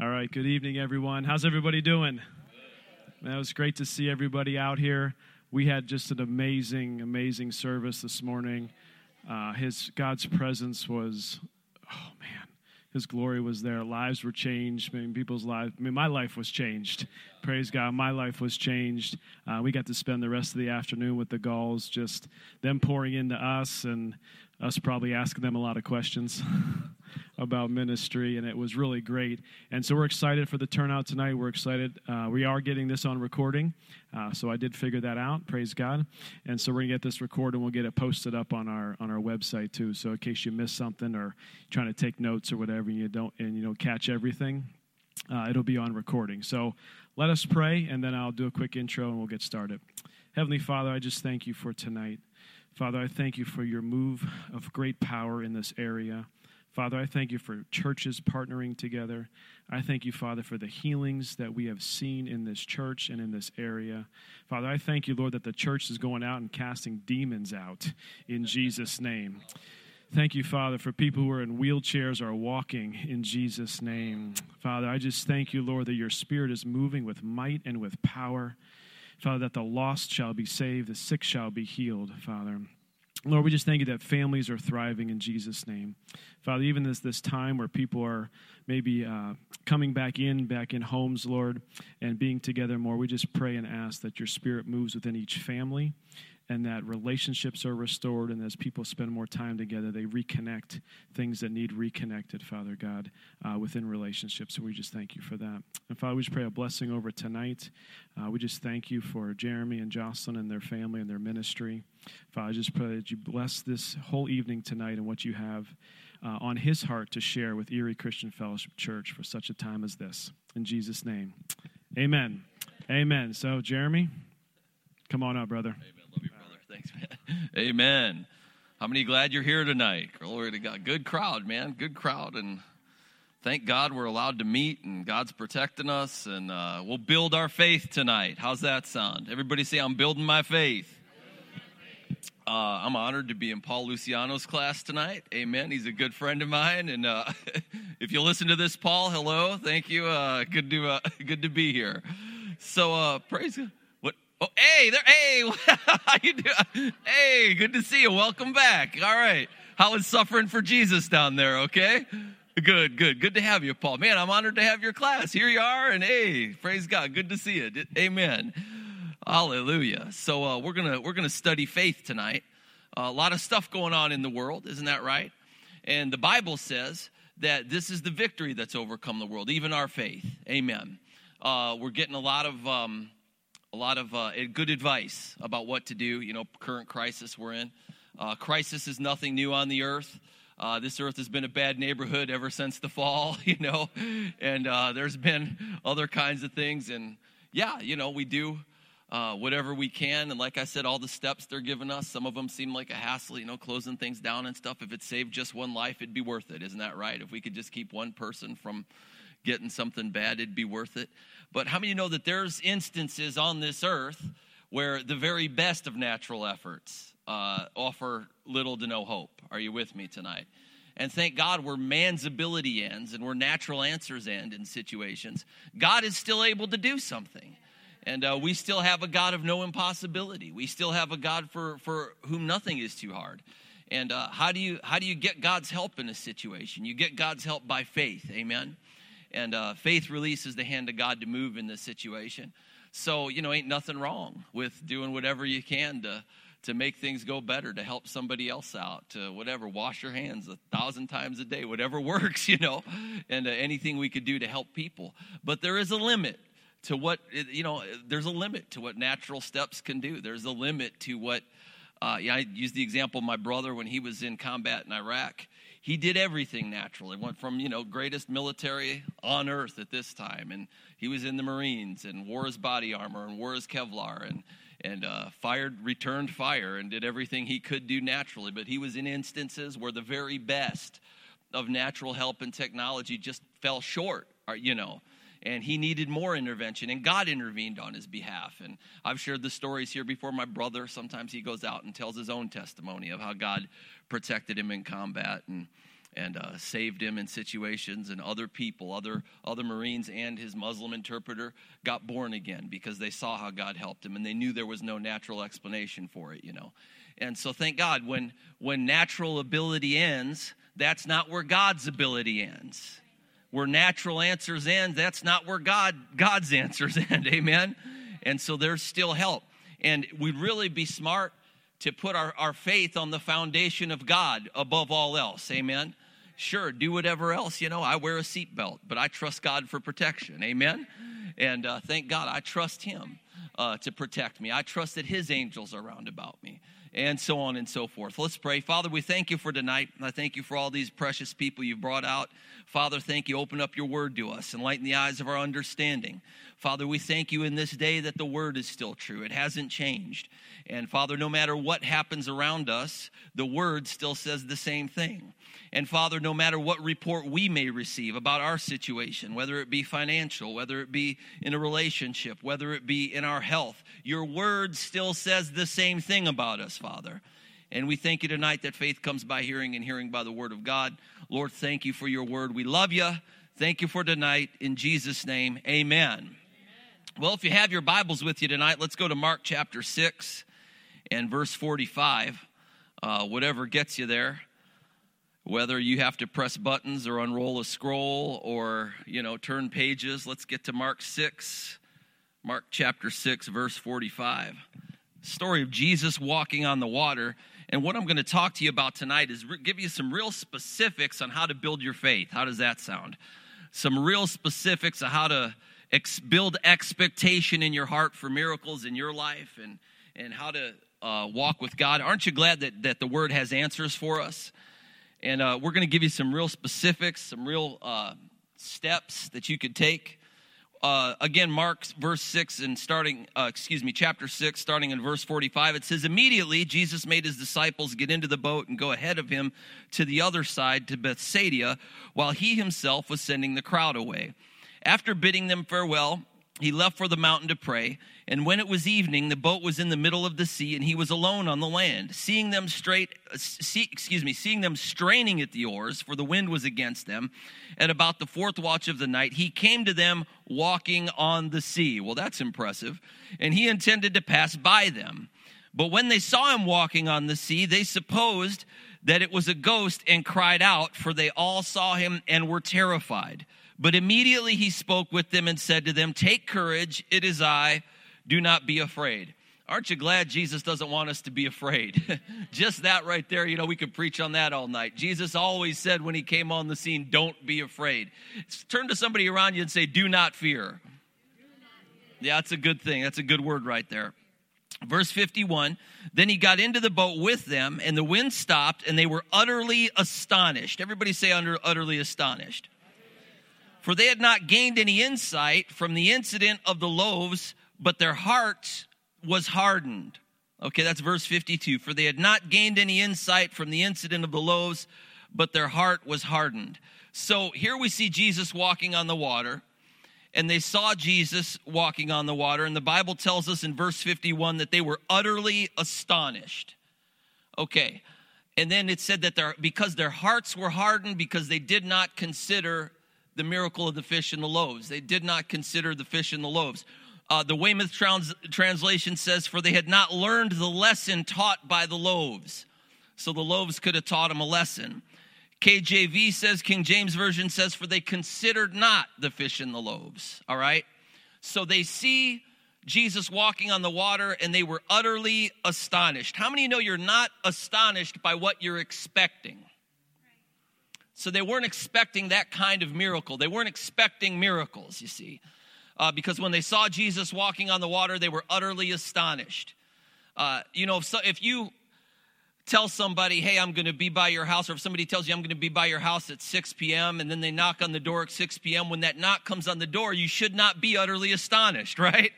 All right, good evening, everyone. How's everybody doing? Man, it was great to see everybody out here. We had just an amazing, amazing service this morning. Uh, his God's presence was, oh man, His glory was there. Lives were changed. I mean, people's lives. I mean, my life was changed. Praise God, my life was changed. Uh, we got to spend the rest of the afternoon with the Gauls, just them pouring into us and us probably asking them a lot of questions. about ministry, and it was really great. And so we're excited for the turnout tonight. We're excited. Uh, we are getting this on recording, uh, so I did figure that out. Praise God. And so we're gonna get this recorded, and we'll get it posted up on our on our website too. So in case you miss something or trying to take notes or whatever, and you don't and you don't catch everything, uh, it'll be on recording. So let us pray, and then I'll do a quick intro, and we'll get started. Heavenly Father, I just thank you for tonight. Father, I thank you for your move of great power in this area. Father, I thank you for churches partnering together. I thank you, Father, for the healings that we have seen in this church and in this area. Father, I thank you, Lord, that the church is going out and casting demons out in Jesus' name. Thank you, Father, for people who are in wheelchairs are walking in Jesus' name. Father, I just thank you, Lord, that your spirit is moving with might and with power. Father, that the lost shall be saved, the sick shall be healed, Father. Lord, we just thank you that families are thriving in Jesus' name. Father, even this, this time where people are maybe uh, coming back in, back in homes, Lord, and being together more, we just pray and ask that your spirit moves within each family and that relationships are restored. And as people spend more time together, they reconnect things that need reconnected, Father God, uh, within relationships. So we just thank you for that. And Father, we just pray a blessing over tonight. Uh, we just thank you for Jeremy and Jocelyn and their family and their ministry. Father, I just pray that you bless this whole evening tonight and what you have. Uh, on his heart to share with Erie Christian Fellowship Church for such a time as this. In Jesus' name, amen. Amen. So, Jeremy, come on up, brother. Amen. Thanks, man. Amen. How many glad you're here tonight? Glory to God. Good crowd, man. Good crowd. And thank God we're allowed to meet and God's protecting us. And uh, we'll build our faith tonight. How's that sound? Everybody say, I'm building my faith. Uh, I'm honored to be in Paul Luciano's class tonight. Amen. He's a good friend of mine, and uh, if you listen to this, Paul, hello, thank you. Uh, good to uh, good to be here. So uh, praise God. Oh, hey there. Hey, how you doing? Hey, good to see you. Welcome back. All right. How is suffering for Jesus down there? Okay. Good, good, good to have you, Paul. Man, I'm honored to have your class. Here you are, and hey, praise God. Good to see you. Amen. Hallelujah. So uh, we're gonna we're gonna study faith tonight. Uh, a lot of stuff going on in the world, isn't that right? And the Bible says that this is the victory that's overcome the world, even our faith. Amen. Uh, we're getting a lot of um, a lot of uh, good advice about what to do. You know, current crisis we're in. Uh, crisis is nothing new on the earth. Uh, this earth has been a bad neighborhood ever since the fall, you know, and uh, there's been other kinds of things. And yeah, you know, we do uh, whatever we can. And like I said, all the steps they're giving us, some of them seem like a hassle, you know, closing things down and stuff. If it saved just one life, it'd be worth it. Isn't that right? If we could just keep one person from getting something bad, it'd be worth it. But how many know that there's instances on this earth where the very best of natural efforts uh, offer little to no hope? Are you with me tonight? And thank God where man's ability ends and where natural answers end in situations, God is still able to do something. And uh, we still have a God of no impossibility. We still have a God for, for whom nothing is too hard. And uh, how, do you, how do you get God's help in a situation? You get God's help by faith, amen? And uh, faith releases the hand of God to move in this situation. So, you know, ain't nothing wrong with doing whatever you can to, to make things go better, to help somebody else out, to whatever, wash your hands a thousand times a day, whatever works, you know, and uh, anything we could do to help people. But there is a limit to what, you know, there's a limit to what natural steps can do. There's a limit to what, uh, yeah, I use the example of my brother when he was in combat in Iraq. He did everything natural. It went from, you know, greatest military on earth at this time. And he was in the Marines and wore his body armor and wore his Kevlar and, and uh, fired, returned fire and did everything he could do naturally. But he was in instances where the very best of natural help and technology just fell short, you know and he needed more intervention and god intervened on his behalf. And i've shared the stories here before. My brother sometimes he goes out and tells his own testimony of how god protected him in combat and and uh, saved him in situations and other people other other marines and his muslim interpreter got born again because they saw how god helped him and they knew there was no natural explanation for it you know. And so thank god when when natural ability ends that's not where god's ability ends where natural answers end that's not where god god's answers end amen and so there's still help and we'd really be smart to put our, our faith on the foundation of God above all else. Amen. Sure, do whatever else. You know, I wear a seatbelt, but I trust God for protection. Amen. And uh, thank God I trust Him uh, to protect me. I trust that His angels are round about me and so on and so forth. Let's pray. Father, we thank you for tonight. I thank you for all these precious people you've brought out. Father, thank you. Open up your word to us, and enlighten the eyes of our understanding. Father, we thank you in this day that the word is still true. It hasn't changed. And Father, no matter what happens around us, the word still says the same thing. And Father, no matter what report we may receive about our situation, whether it be financial, whether it be in a relationship, whether it be in our health, your word still says the same thing about us, Father. And we thank you tonight that faith comes by hearing and hearing by the word of God. Lord, thank you for your word. We love you. Thank you for tonight. In Jesus' name, amen. Well, if you have your Bibles with you tonight, let's go to Mark chapter 6 and verse 45. Uh, whatever gets you there. Whether you have to press buttons or unroll a scroll or, you know, turn pages, let's get to Mark 6. Mark chapter 6, verse 45. Story of Jesus walking on the water. And what I'm going to talk to you about tonight is re- give you some real specifics on how to build your faith. How does that sound? Some real specifics of how to ex- build expectation in your heart for miracles in your life and, and how to uh, walk with God. Aren't you glad that, that the Word has answers for us? And uh, we're going to give you some real specifics, some real uh, steps that you could take. Uh, again, Mark verse 6 and starting, uh, excuse me, chapter 6, starting in verse 45, it says, Immediately Jesus made his disciples get into the boat and go ahead of him to the other side to Bethsaida, while he himself was sending the crowd away. After bidding them farewell, he left for the mountain to pray. And when it was evening, the boat was in the middle of the sea, and he was alone on the land. Seeing them straight, see, excuse me, seeing them straining at the oars, for the wind was against them, at about the fourth watch of the night, he came to them walking on the sea. Well, that's impressive. And he intended to pass by them. But when they saw him walking on the sea, they supposed that it was a ghost and cried out, for they all saw him and were terrified. But immediately he spoke with them and said to them, Take courage, it is I, do not be afraid. Aren't you glad Jesus doesn't want us to be afraid? Just that right there, you know, we could preach on that all night. Jesus always said when he came on the scene, Don't be afraid. Turn to somebody around you and say, Do not fear. Yeah, that's a good thing. That's a good word right there. Verse 51 Then he got into the boat with them, and the wind stopped, and they were utterly astonished. Everybody say, under, utterly astonished for they had not gained any insight from the incident of the loaves, but their heart was hardened. Okay, that's verse 52. For they had not gained any insight from the incident of the loaves, but their heart was hardened. So here we see Jesus walking on the water, and they saw Jesus walking on the water, and the Bible tells us in verse 51 that they were utterly astonished. Okay, and then it said that their, because their hearts were hardened, because they did not consider the miracle of the fish and the loaves. They did not consider the fish and the loaves. Uh, the Weymouth trans- translation says, For they had not learned the lesson taught by the loaves. So the loaves could have taught them a lesson. KJV says, King James Version says, For they considered not the fish and the loaves. All right? So they see Jesus walking on the water and they were utterly astonished. How many know you're not astonished by what you're expecting? So they weren't expecting that kind of miracle. They weren't expecting miracles, you see. Uh, because when they saw Jesus walking on the water, they were utterly astonished. Uh, you know, if, so, if you tell somebody, hey, I'm going to be by your house, or if somebody tells you, I'm going to be by your house at 6 p.m., and then they knock on the door at 6 p.m., when that knock comes on the door, you should not be utterly astonished, right?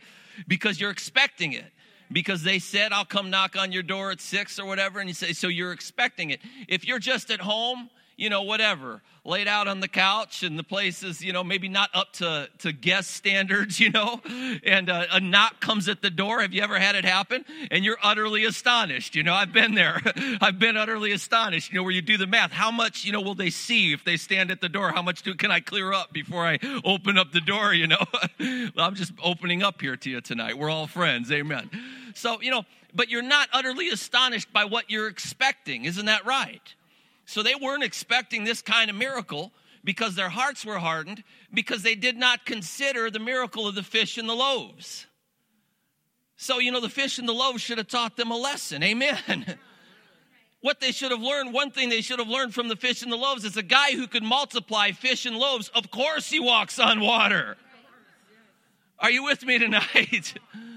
Because you're expecting it. Because they said, I'll come knock on your door at 6 or whatever, and you say, so you're expecting it. If you're just at home, you know, whatever, laid out on the couch and the place is, you know, maybe not up to, to guest standards, you know, and uh, a knock comes at the door. Have you ever had it happen? And you're utterly astonished. You know, I've been there. I've been utterly astonished, you know, where you do the math. How much, you know, will they see if they stand at the door? How much do, can I clear up before I open up the door, you know? well, I'm just opening up here to you tonight. We're all friends. Amen. So, you know, but you're not utterly astonished by what you're expecting. Isn't that right? So they weren't expecting this kind of miracle because their hearts were hardened because they did not consider the miracle of the fish and the loaves. So, you know, the fish and the loaves should have taught them a lesson. Amen. what they should have learned, one thing they should have learned from the fish and the loaves is a guy who could multiply fish and loaves, of course he walks on water. Are you with me tonight?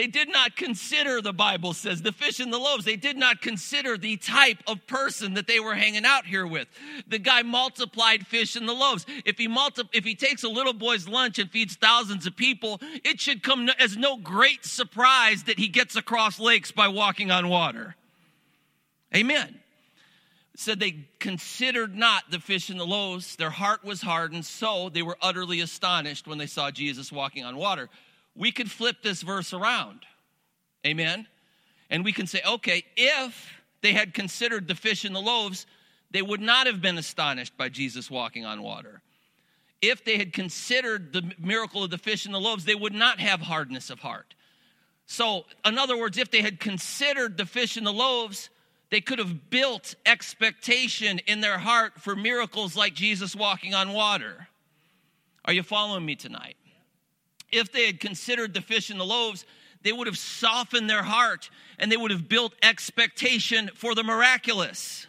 They did not consider, the Bible says, the fish and the loaves. They did not consider the type of person that they were hanging out here with. The guy multiplied fish and the loaves. If he multi- if he takes a little boy's lunch and feeds thousands of people, it should come as no great surprise that he gets across lakes by walking on water. Amen. Said they considered not the fish and the loaves. Their heart was hardened, so they were utterly astonished when they saw Jesus walking on water we could flip this verse around. Amen. And we can say, okay, if they had considered the fish and the loaves, they would not have been astonished by Jesus walking on water. If they had considered the miracle of the fish and the loaves, they would not have hardness of heart. So, in other words, if they had considered the fish and the loaves, they could have built expectation in their heart for miracles like Jesus walking on water. Are you following me tonight? If they had considered the fish and the loaves, they would have softened their heart and they would have built expectation for the miraculous.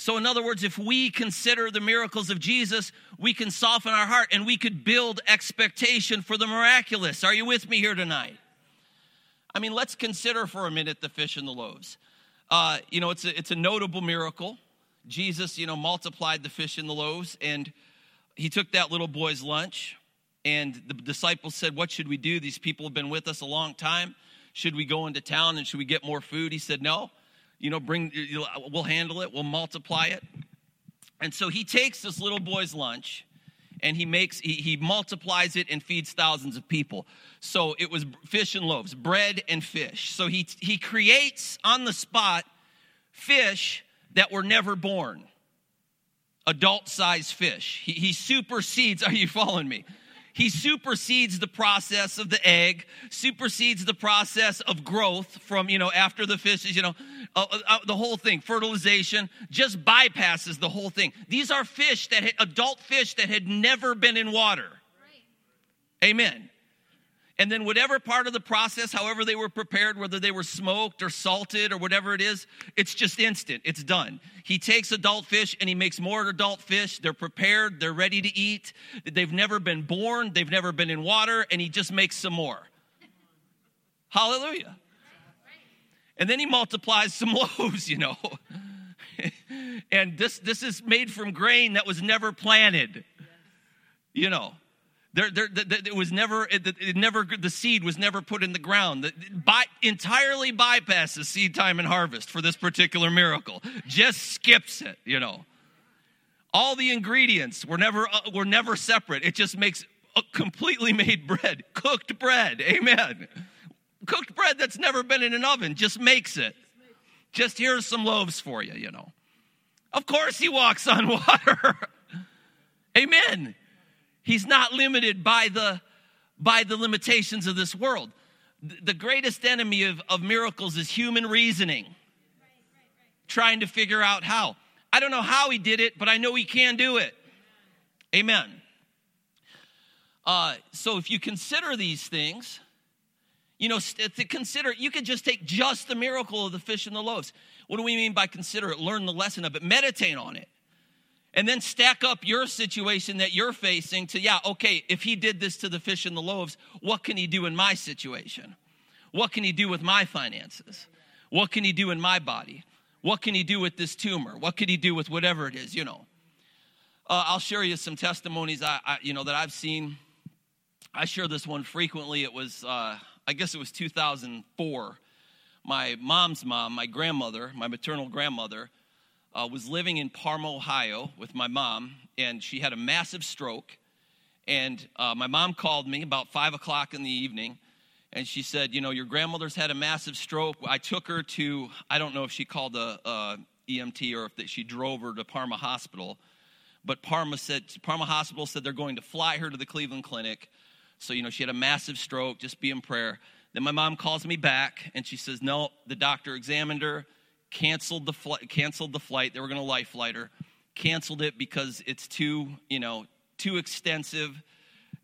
So, in other words, if we consider the miracles of Jesus, we can soften our heart and we could build expectation for the miraculous. Are you with me here tonight? I mean, let's consider for a minute the fish and the loaves. Uh, you know, it's a, it's a notable miracle. Jesus, you know, multiplied the fish and the loaves, and he took that little boy's lunch. And the disciples said, What should we do? These people have been with us a long time. Should we go into town and should we get more food? He said, No. You know, bring, we'll handle it, we'll multiply it. And so he takes this little boy's lunch and he makes he, he, multiplies it and feeds thousands of people so it was fish and loaves bread and fish so he he creates on the spot fish that were never born adult sized fish he, he supersedes are you following me he supersedes the process of the egg, supersedes the process of growth from, you know, after the fish is, you know, uh, uh, uh, the whole thing, fertilization, just bypasses the whole thing. These are fish that had, adult fish that had never been in water. Right. Amen. And then, whatever part of the process, however they were prepared, whether they were smoked or salted or whatever it is, it's just instant. It's done. He takes adult fish and he makes more adult fish. They're prepared, they're ready to eat. They've never been born, they've never been in water, and he just makes some more. Hallelujah. And then he multiplies some loaves, you know. and this, this is made from grain that was never planted, you know. There, there, it was never, it, it, never, the seed was never put in the ground. It by, entirely bypasses seed time and harvest for this particular miracle. Just skips it, you know. All the ingredients were never, uh, were never separate. It just makes a completely made bread, cooked bread. Amen. Cooked bread that's never been in an oven just makes it. Just here's some loaves for you, you know. Of course, he walks on water. Amen. He's not limited by the, by the limitations of this world. The greatest enemy of, of miracles is human reasoning, trying to figure out how. I don't know how he did it, but I know he can do it. Amen. Uh, so if you consider these things, you know, to consider, you could just take just the miracle of the fish and the loaves. What do we mean by consider it? Learn the lesson of it, meditate on it and then stack up your situation that you're facing to, yeah, okay, if he did this to the fish and the loaves, what can he do in my situation? What can he do with my finances? What can he do in my body? What can he do with this tumor? What could he do with whatever it is, you know? Uh, I'll share you some testimonies I, I, you know, that I've seen. I share this one frequently. It was, uh, I guess it was 2004. My mom's mom, my grandmother, my maternal grandmother, uh, was living in Parma, Ohio with my mom, and she had a massive stroke. And uh, my mom called me about five o'clock in the evening, and she said, You know, your grandmother's had a massive stroke. I took her to, I don't know if she called a, a EMT or if she drove her to Parma Hospital. But Parma said Parma Hospital said they're going to fly her to the Cleveland Clinic. So you know she had a massive stroke. Just be in prayer. Then my mom calls me back and she says, "No, the doctor examined her, canceled the flight. Canceled the flight. They were going to life flight her. Canceled it because it's too you know too extensive."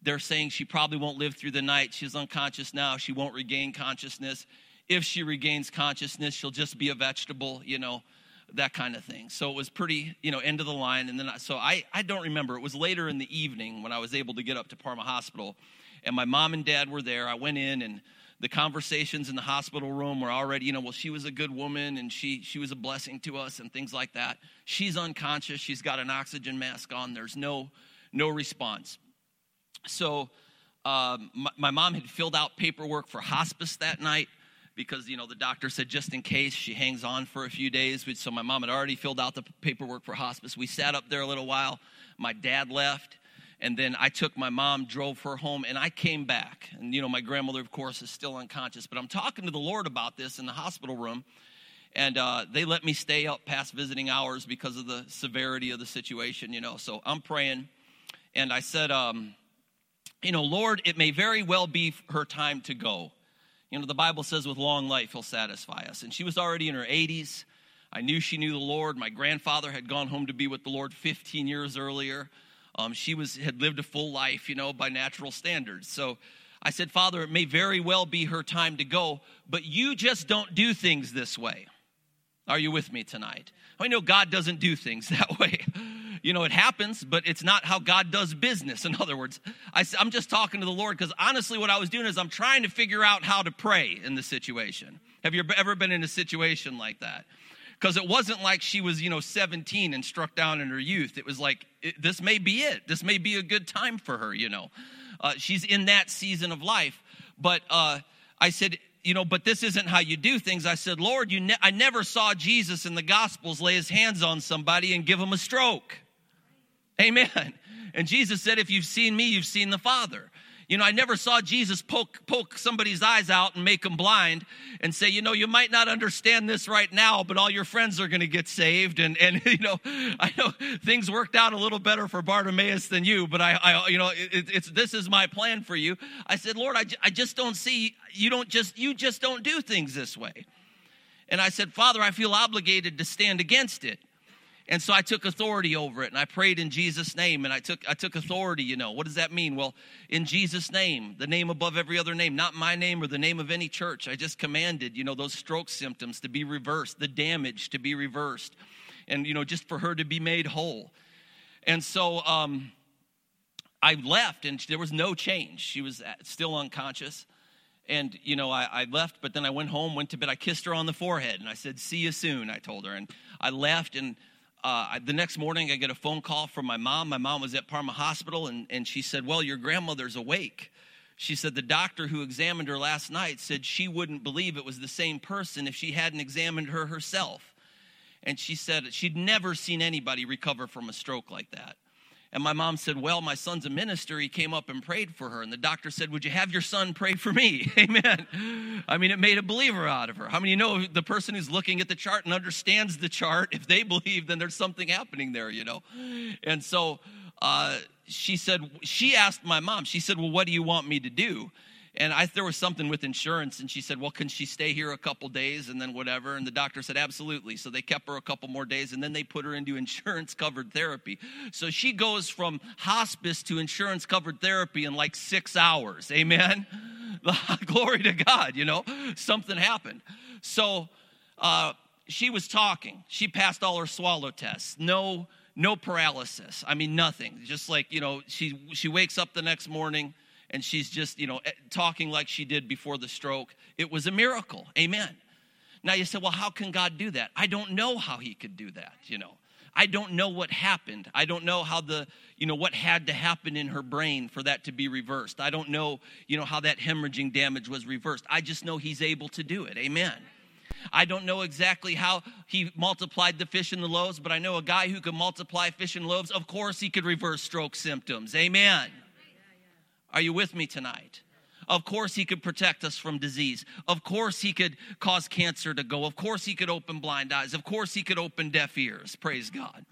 They're saying she probably won't live through the night. She's unconscious now. She won't regain consciousness. If she regains consciousness, she'll just be a vegetable, you know that kind of thing. So it was pretty, you know, end of the line. And then, I, so I, I don't remember. It was later in the evening when I was able to get up to Parma Hospital, and my mom and dad were there. I went in, and the conversations in the hospital room were already, you know, well, she was a good woman, and she she was a blessing to us, and things like that. She's unconscious. She's got an oxygen mask on. There's no no response. So. Um, my, my mom had filled out paperwork for hospice that night because you know the doctor said just in case she hangs on for a few days so my mom had already filled out the paperwork for hospice we sat up there a little while my dad left and then i took my mom drove her home and i came back and you know my grandmother of course is still unconscious but i'm talking to the lord about this in the hospital room and uh, they let me stay up past visiting hours because of the severity of the situation you know so i'm praying and i said um, you know lord it may very well be her time to go you know, the Bible says with long life, he'll satisfy us. And she was already in her 80s. I knew she knew the Lord. My grandfather had gone home to be with the Lord 15 years earlier. Um, she was had lived a full life, you know, by natural standards. So I said, Father, it may very well be her time to go, but you just don't do things this way. Are you with me tonight? I know God doesn't do things that way. You know, it happens, but it's not how God does business. In other words, I am just talking to the Lord because honestly, what I was doing is I'm trying to figure out how to pray in the situation. Have you ever been in a situation like that? Because it wasn't like she was, you know, 17 and struck down in her youth. It was like, it, this may be it. This may be a good time for her, you know. Uh, she's in that season of life. But uh, I said, you know, but this isn't how you do things. I said, Lord, you ne- I never saw Jesus in the Gospels lay his hands on somebody and give him a stroke. Amen. And Jesus said, If you've seen me, you've seen the Father. You know, I never saw Jesus poke, poke somebody's eyes out and make them blind and say, you know, you might not understand this right now, but all your friends are going to get saved. And, and, you know, I know things worked out a little better for Bartimaeus than you, but I, I you know, it, it's, this is my plan for you. I said, Lord, I, I just don't see, you don't just, you just don't do things this way. And I said, Father, I feel obligated to stand against it. And so I took authority over it and I prayed in Jesus' name and I took I took authority, you know. What does that mean? Well, in Jesus' name, the name above every other name, not my name or the name of any church. I just commanded, you know, those stroke symptoms to be reversed, the damage to be reversed, and you know, just for her to be made whole. And so um I left and there was no change. She was still unconscious. And, you know, I, I, left, but then I went home, went to bed. I kissed her on the forehead and I said, See you soon, I told her. And I left and uh, the next morning, I get a phone call from my mom. My mom was at Parma Hospital, and, and she said, Well, your grandmother's awake. She said the doctor who examined her last night said she wouldn't believe it was the same person if she hadn't examined her herself. And she said she'd never seen anybody recover from a stroke like that. And my mom said, Well, my son's a minister. He came up and prayed for her. And the doctor said, Would you have your son pray for me? Amen. I mean, it made a believer out of her. How many know the person who's looking at the chart and understands the chart? If they believe, then there's something happening there, you know? And so uh, she said, She asked my mom, She said, Well, what do you want me to do? And I, there was something with insurance, and she said, Well, can she stay here a couple days and then whatever? And the doctor said, Absolutely. So they kept her a couple more days, and then they put her into insurance covered therapy. So she goes from hospice to insurance covered therapy in like six hours. Amen? Glory to God, you know? Something happened. So uh, she was talking. She passed all her swallow tests. No. No paralysis. I mean, nothing. Just like, you know, she, she wakes up the next morning and she's just, you know, eh, talking like she did before the stroke. It was a miracle. Amen. Now you say, well, how can God do that? I don't know how he could do that, you know. I don't know what happened. I don't know how the, you know, what had to happen in her brain for that to be reversed. I don't know, you know, how that hemorrhaging damage was reversed. I just know he's able to do it. Amen. I don't know exactly how he multiplied the fish and the loaves, but I know a guy who could multiply fish and loaves. Of course, he could reverse stroke symptoms. Amen. Are you with me tonight? Of course, he could protect us from disease. Of course, he could cause cancer to go. Of course, he could open blind eyes. Of course, he could open deaf ears. Praise God.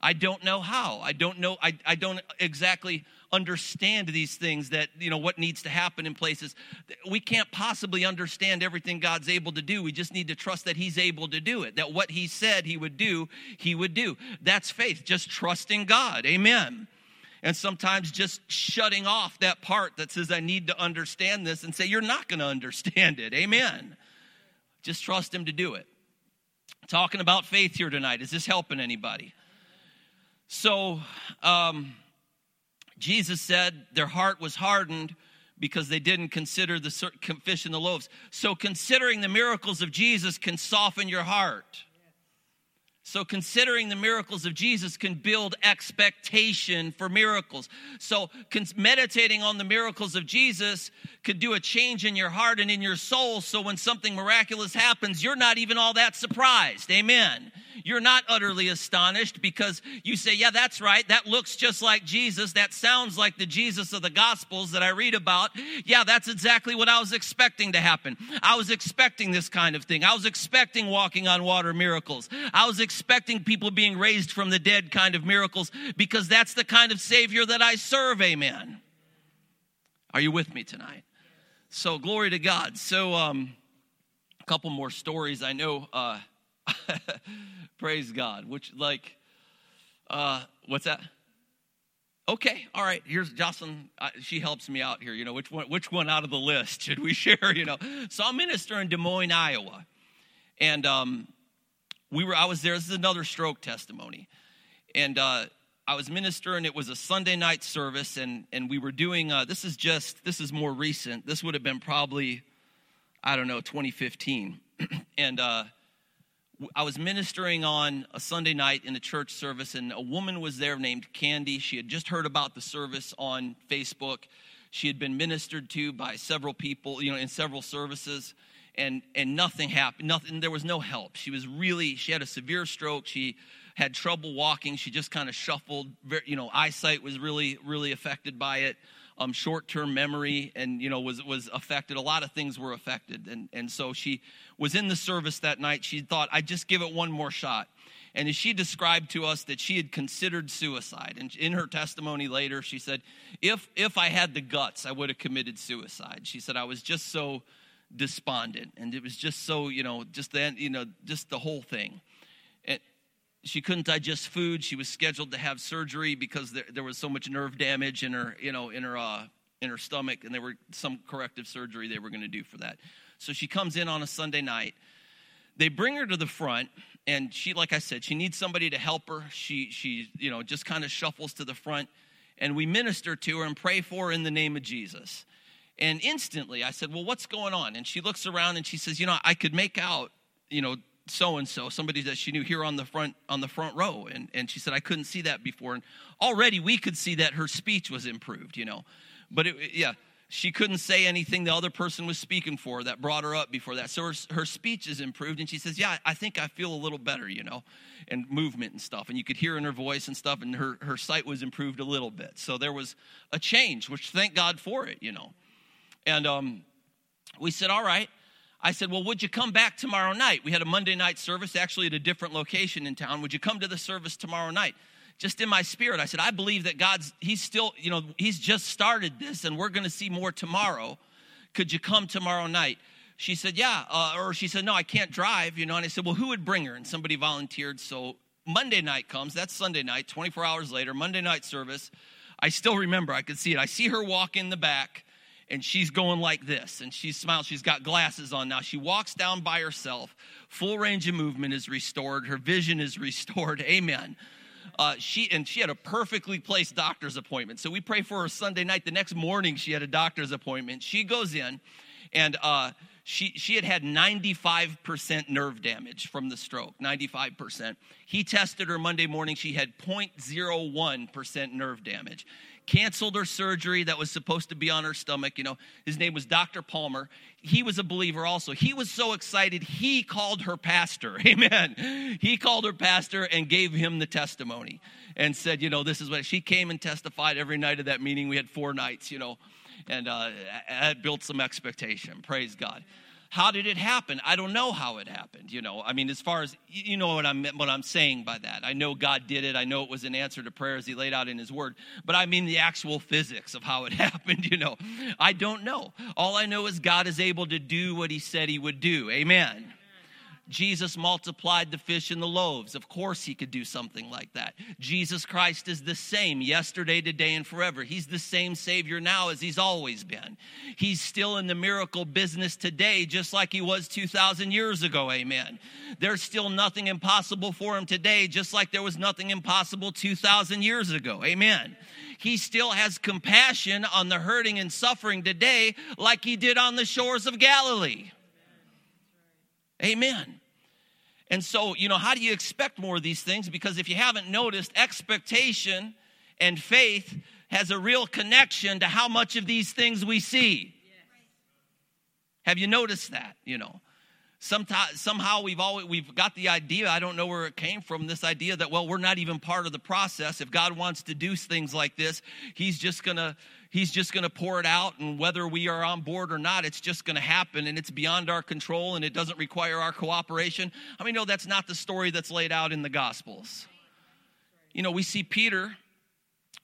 I don't know how. I don't know. I, I don't exactly understand these things that, you know, what needs to happen in places. We can't possibly understand everything God's able to do. We just need to trust that He's able to do it, that what He said He would do, He would do. That's faith, just trusting God. Amen and sometimes just shutting off that part that says, I need to understand this and say, You're not going to understand it. Amen. Just trust Him to do it. Talking about faith here tonight. Is this helping anybody? So, um, Jesus said their heart was hardened because they didn't consider the fish and the loaves. So, considering the miracles of Jesus can soften your heart. So, considering the miracles of Jesus can build expectation for miracles. So, meditating on the miracles of Jesus could do a change in your heart and in your soul. So, when something miraculous happens, you're not even all that surprised. Amen. You're not utterly astonished because you say, Yeah, that's right. That looks just like Jesus. That sounds like the Jesus of the Gospels that I read about. Yeah, that's exactly what I was expecting to happen. I was expecting this kind of thing. I was expecting walking on water miracles. I was expecting people being raised from the dead kind of miracles because that's the kind of Savior that I serve. Amen. Are you with me tonight? So, glory to God. So, um, a couple more stories. I know. Uh, Praise God. Which, like, uh, what's that? Okay, all right. Here's Jocelyn. Uh, she helps me out here. You know, which one? Which one out of the list should we share? You know, so I'm minister in Des Moines, Iowa, and um, we were. I was there. This is another stroke testimony, and uh, I was ministering. It was a Sunday night service, and and we were doing. Uh, this is just. This is more recent. This would have been probably, I don't know, 2015, and. Uh, I was ministering on a Sunday night in a church service, and a woman was there named Candy. She had just heard about the service on Facebook. She had been ministered to by several people, you know, in several services, and and nothing happened. Nothing. There was no help. She was really. She had a severe stroke. She had trouble walking. She just kind of shuffled. You know, eyesight was really really affected by it um, short-term memory and you know was was affected a lot of things were affected and and so she was in the service that night she thought i'd just give it one more shot and as she described to us that she had considered suicide and in her testimony later she said if if i had the guts i would have committed suicide she said i was just so despondent and it was just so you know just then you know just the whole thing And she couldn't digest food. She was scheduled to have surgery because there, there was so much nerve damage in her, you know, in her, uh, in her stomach, and there were some corrective surgery they were going to do for that. So she comes in on a Sunday night. They bring her to the front, and she, like I said, she needs somebody to help her. She, she, you know, just kind of shuffles to the front, and we minister to her and pray for her in the name of Jesus. And instantly, I said, "Well, what's going on?" And she looks around and she says, "You know, I could make out, you know, so and so somebody that she knew here on the front on the front row. And and she said i couldn't see that before. And already we could see that her speech was improved you know. But it, yeah she couldn't say anything the other person was speaking for that brought her up before that. So her, her speech is improved and she says yeah i think i feel a little better you know and movement and stuff. And you could hear in her voice and stuff and her, her sight was improved a little bit. So there was a change which thank god for it you know and um, we said all right I said, Well, would you come back tomorrow night? We had a Monday night service actually at a different location in town. Would you come to the service tomorrow night? Just in my spirit, I said, I believe that God's, He's still, you know, He's just started this and we're going to see more tomorrow. Could you come tomorrow night? She said, Yeah. Uh, or she said, No, I can't drive, you know. And I said, Well, who would bring her? And somebody volunteered. So Monday night comes. That's Sunday night, 24 hours later, Monday night service. I still remember, I could see it. I see her walk in the back and she's going like this and she smiles. She's got glasses on. Now she walks down by herself. Full range of movement is restored. Her vision is restored. Amen. Uh, she and she had a perfectly placed doctor's appointment. So we pray for her sunday night. The next morning she had a doctor's appointment. She goes in and uh, she, she had had 95% nerve damage from the stroke 95% he tested her monday morning. She had 0.01% nerve damage canceled her surgery that was supposed to be on her stomach. You know, his name was Dr. Palmer. He was a believer also. He was so excited, he called her pastor. Amen. He called her pastor and gave him the testimony and said, you know, this is what she came and testified every night of that meeting. We had four nights, you know, and uh, that built some expectation. Praise God. How did it happen? I don't know how it happened. You know, I mean, as far as you know what I'm what I'm saying by that. I know God did it. I know it was an answer to prayers He laid out in His Word. But I mean the actual physics of how it happened. You know, I don't know. All I know is God is able to do what He said He would do. Amen. Jesus multiplied the fish and the loaves. Of course, he could do something like that. Jesus Christ is the same yesterday, today, and forever. He's the same Savior now as he's always been. He's still in the miracle business today, just like he was 2,000 years ago. Amen. There's still nothing impossible for him today, just like there was nothing impossible 2,000 years ago. Amen. He still has compassion on the hurting and suffering today, like he did on the shores of Galilee. Amen. And so, you know, how do you expect more of these things? Because if you haven't noticed, expectation and faith has a real connection to how much of these things we see. Have you noticed that? You know, sometimes somehow we've always we've got the idea. I don't know where it came from. This idea that well, we're not even part of the process. If God wants to do things like this, He's just gonna he's just going to pour it out and whether we are on board or not it's just going to happen and it's beyond our control and it doesn't require our cooperation. I mean no that's not the story that's laid out in the gospels. You know we see peter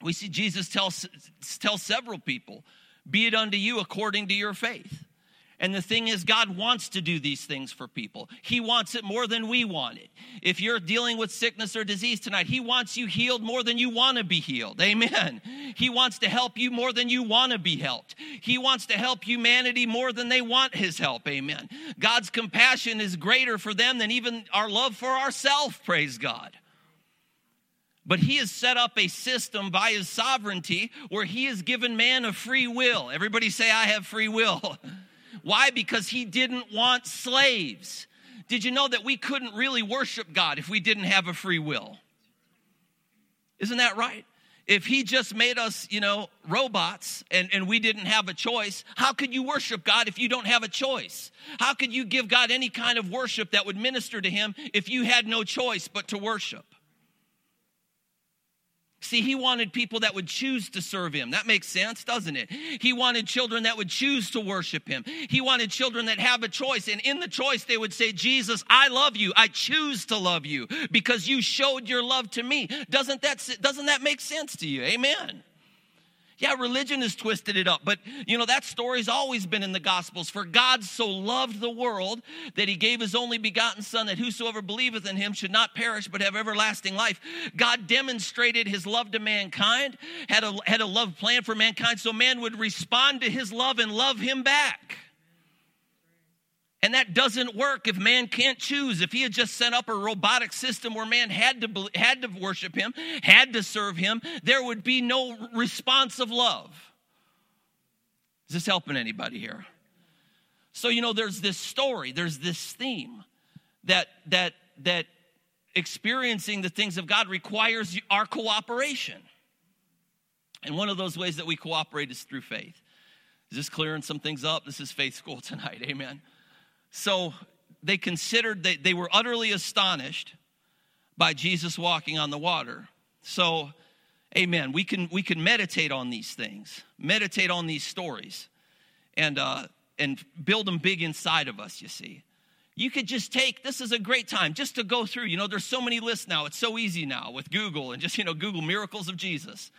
we see jesus tell, tell several people be it unto you according to your faith and the thing is, God wants to do these things for people. He wants it more than we want it. If you're dealing with sickness or disease tonight, He wants you healed more than you want to be healed. Amen. He wants to help you more than you want to be helped. He wants to help humanity more than they want His help. Amen. God's compassion is greater for them than even our love for ourselves. Praise God. But he has set up a system by his sovereignty where he has given man a free will. Everybody say, I have free will. Why? Because he didn't want slaves. Did you know that we couldn't really worship God if we didn't have a free will? Isn't that right? If he just made us, you know, robots and, and we didn't have a choice, how could you worship God if you don't have a choice? How could you give God any kind of worship that would minister to him if you had no choice but to worship? See, he wanted people that would choose to serve him. That makes sense, doesn't it? He wanted children that would choose to worship him. He wanted children that have a choice. And in the choice, they would say, Jesus, I love you. I choose to love you because you showed your love to me. Doesn't that, doesn't that make sense to you? Amen. Yeah, religion has twisted it up, but you know, that story's always been in the Gospels. For God so loved the world that he gave his only begotten Son, that whosoever believeth in him should not perish but have everlasting life. God demonstrated his love to mankind, had a, had a love plan for mankind, so man would respond to his love and love him back. And that doesn't work if man can't choose. If he had just set up a robotic system where man had to, had to worship him, had to serve him, there would be no response of love. Is this helping anybody here? So, you know, there's this story, there's this theme that, that, that experiencing the things of God requires our cooperation. And one of those ways that we cooperate is through faith. Is this clearing some things up? This is faith school tonight. Amen. So they considered that they were utterly astonished by Jesus walking on the water. So, amen. We can we can meditate on these things, meditate on these stories, and uh, and build them big inside of us. You see, you could just take this is a great time just to go through. You know, there's so many lists now. It's so easy now with Google and just you know Google miracles of Jesus,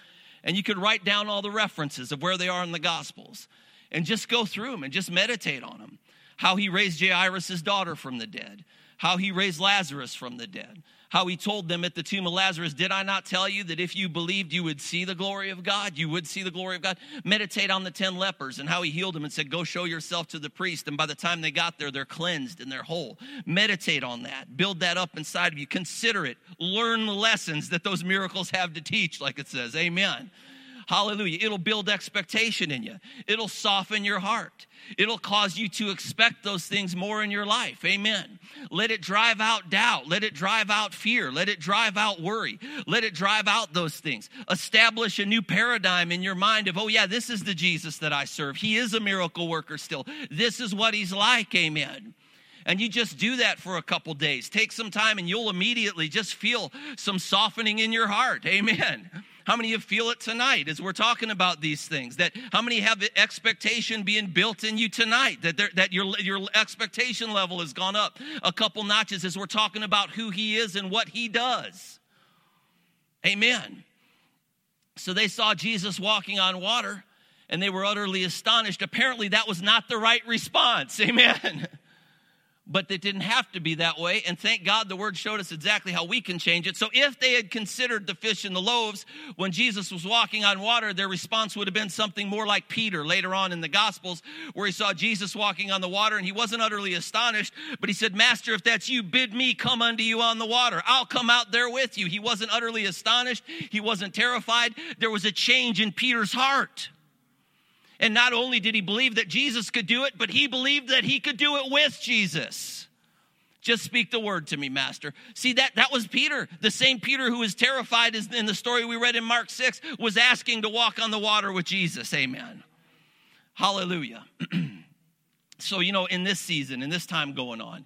and you could write down all the references of where they are in the Gospels, and just go through them and just meditate on them how he raised Jairus' daughter from the dead, how he raised Lazarus from the dead, how he told them at the tomb of Lazarus, Did I not tell you that if you believed, you would see the glory of God? You would see the glory of God. Meditate on the 10 lepers and how he healed them and said, Go show yourself to the priest. And by the time they got there, they're cleansed and they're whole. Meditate on that. Build that up inside of you. Consider it. Learn the lessons that those miracles have to teach, like it says. Amen Hallelujah. It'll build expectation in you. It'll soften your heart. It'll cause you to expect those things more in your life. Amen. Let it drive out doubt. Let it drive out fear. Let it drive out worry. Let it drive out those things. Establish a new paradigm in your mind of, oh, yeah, this is the Jesus that I serve. He is a miracle worker still. This is what he's like. Amen. And you just do that for a couple days. Take some time and you'll immediately just feel some softening in your heart. Amen. How many of you feel it tonight as we're talking about these things? That how many have the expectation being built in you tonight? That that your your expectation level has gone up a couple notches as we're talking about who He is and what He does. Amen. So they saw Jesus walking on water and they were utterly astonished. Apparently, that was not the right response. Amen but it didn't have to be that way. And thank God the word showed us exactly how we can change it. So if they had considered the fish and the loaves when Jesus was walking on water, their response would have been something more like Peter later on in the Gospels, where he saw Jesus walking on the water and he wasn't utterly astonished, but he said, Master, if that's you, bid me come unto you on the water. I'll come out there with you. He wasn't utterly astonished, he wasn't terrified. There was a change in Peter's heart. And not only did he believe that Jesus could do it, but he believed that he could do it with Jesus. Just speak the word to me, Master. See, that, that was Peter. The same Peter who was terrified as in the story we read in Mark 6 was asking to walk on the water with Jesus. Amen. Hallelujah. so, you know, in this season, in this time going on,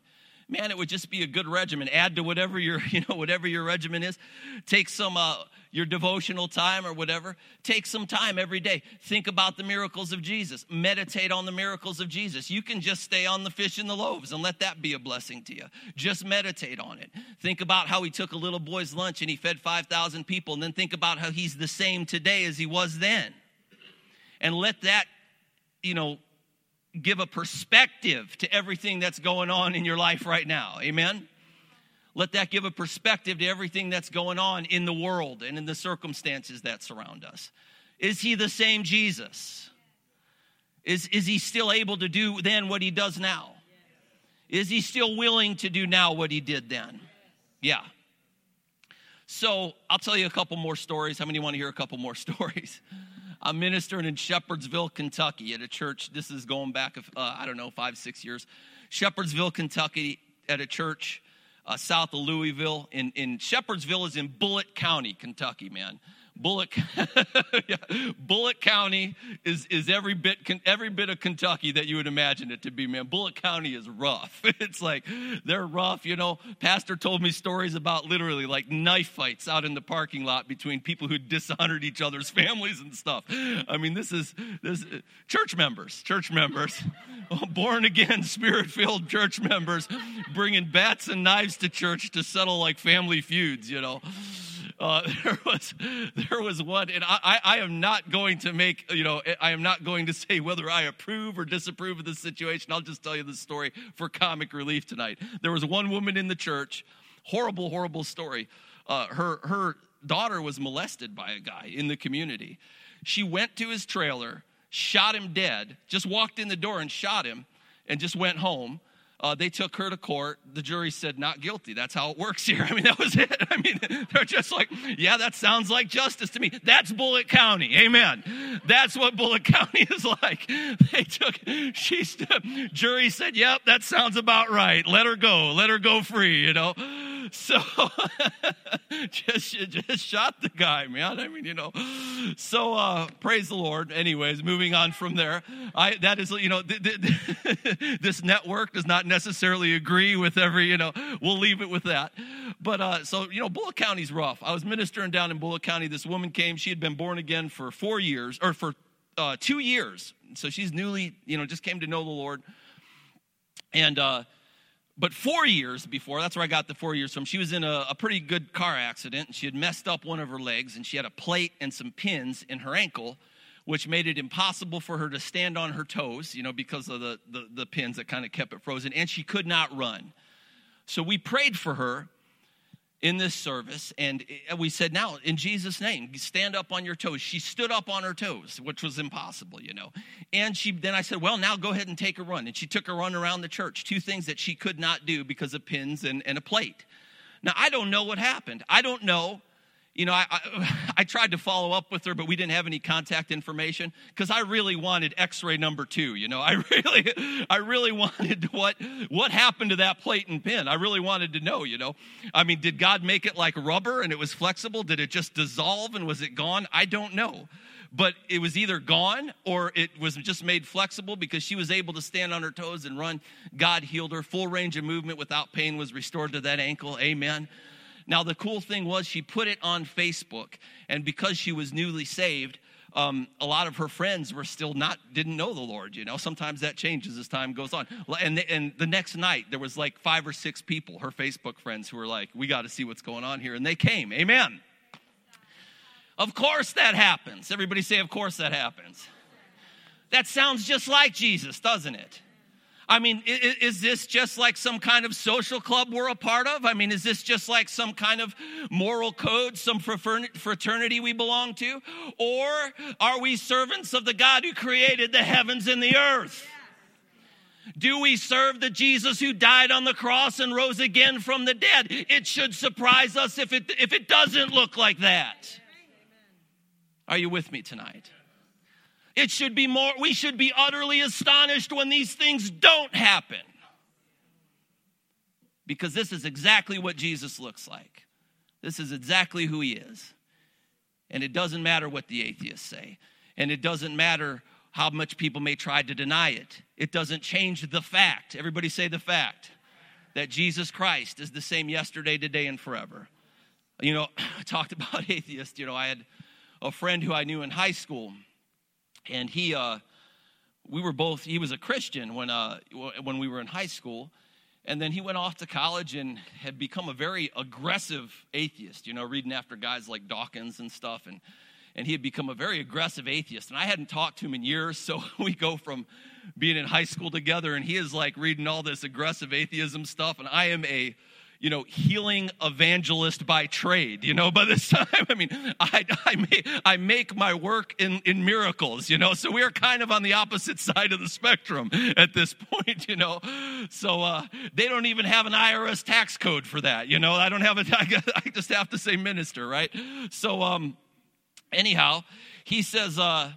man, it would just be a good regimen. Add to whatever your, you know, whatever your regimen is. Take some uh, your devotional time or whatever, take some time every day. Think about the miracles of Jesus. Meditate on the miracles of Jesus. You can just stay on the fish and the loaves and let that be a blessing to you. Just meditate on it. Think about how he took a little boy's lunch and he fed 5,000 people, and then think about how he's the same today as he was then. And let that, you know, give a perspective to everything that's going on in your life right now. Amen? Let that give a perspective to everything that's going on in the world and in the circumstances that surround us. Is he the same Jesus? Is, is he still able to do then what he does now? Is he still willing to do now what he did then? Yeah. So I'll tell you a couple more stories. How many want to hear a couple more stories? I'm ministering in Shepherdsville, Kentucky at a church. This is going back, uh, I don't know, five, six years. Shepherdsville, Kentucky at a church uh, south of Louisville. In, in Shepherdsville is in Bullitt County, Kentucky, man. Bullitt, yeah. Bullitt County is, is every bit every bit of Kentucky that you would imagine it to be, man. Bullitt County is rough. It's like they're rough, you know. Pastor told me stories about literally like knife fights out in the parking lot between people who dishonored each other's families and stuff. I mean, this is this church members, church members, born again, spirit filled church members, bringing bats and knives to church to settle like family feuds, you know. Uh, there was there was one, and I, I am not going to make you know I am not going to say whether I approve or disapprove of this situation. I'll just tell you the story for comic relief tonight. There was one woman in the church, horrible, horrible story. Uh, her her daughter was molested by a guy in the community. She went to his trailer, shot him dead, just walked in the door and shot him, and just went home. Uh, they took her to court. The jury said not guilty. That's how it works here. I mean, that was it. I mean, they're just like, yeah, that sounds like justice to me. That's Bullitt County. Amen. That's what Bullitt County is like. They took, she, jury said, yep, that sounds about right. Let her go. Let her go free, you know. So just just shot the guy, man. I mean, you know. So uh, praise the Lord. Anyways, moving on from there. I that is you know th- th- this network does not necessarily agree with every you know. We'll leave it with that. But uh, so you know, Bullitt County's rough. I was ministering down in Bullitt County. This woman came. She had been born again for four years or for uh, two years. So she's newly you know just came to know the Lord. And uh, but four years before, that's where I got the four years from, she was in a, a, pretty good car accident. and She had messed up one of her legs and she had a plate and some pins in her ankle, which made it impossible for her to stand on her toes, you know, because of the, the, the pins that kind of kept it frozen. And she could not run. So we prayed for her in this service and we said now in jesus name stand up on your toes. She stood up on her toes which was impossible you know. And she then i said well now go ahead and take a run. And she took a run around the church two things that she could not do because of pins and, and a plate. Now i don't know what happened. I don't know you know, I, I, I, tried to follow up with her, but we didn't have any contact information because I really wanted X-ray number two. You know, I really, I really wanted what what happened to that plate and pin. I really wanted to know. You know, I mean, did God make it like rubber and it was flexible? Did it just dissolve and was it gone? I don't know. But it was either gone or it was just made flexible because she was able to stand on her toes and run. God healed her. Full range of movement without pain was restored to that ankle. Amen. Now, the cool thing was she put it on Facebook, and because she was newly saved, um, a lot of her friends were still not didn't know the Lord. You know, sometimes that changes as time goes on. And and the next night there was like five or six people, her Facebook friends, who were like, "We got to see what's going on here," and they came. Amen. Of course that happens. Everybody say, "Of course that happens." That sounds just like Jesus, doesn't it? I mean, is, this just like some kind of social club we're a part of? I mean, is this just like some kind of moral code, some fraternity we belong to? Or are we servants of the God who created the heavens and the earth? Do we serve the Jesus who died on the cross and rose again from the dead? It should surprise us if it, if it doesn't look like that. Are you with me tonight? It should be more, we should be utterly astonished when these things don't happen. Because this is exactly what Jesus looks like. This is exactly who he is. And it doesn't matter what the atheists say. And it doesn't matter how much people may try to deny it. It doesn't change the fact. Everybody say the fact that Jesus Christ is the same yesterday, today, and forever. You know, I talked about atheists. You know, I had a friend who I knew in high school and he uh, we were both he was a christian when uh, when we were in high school. And then he went off to college and had become a very aggressive atheist you know reading after guys like dawkins and stuff. And and he had become a very aggressive atheist. And i hadn't talked to him in years so we go from being in high school together and he is like reading all this aggressive atheism stuff. And i am a you know, healing evangelist by trade, you know, by this time. I mean, I, I, make, I make my work in, in miracles, you know, so we are kind of on the opposite side of the spectrum at this point, you know. So uh, they don't even have an IRS tax code for that, you know. I don't have a, I just have to say minister, right? So, um, anyhow, he says, uh,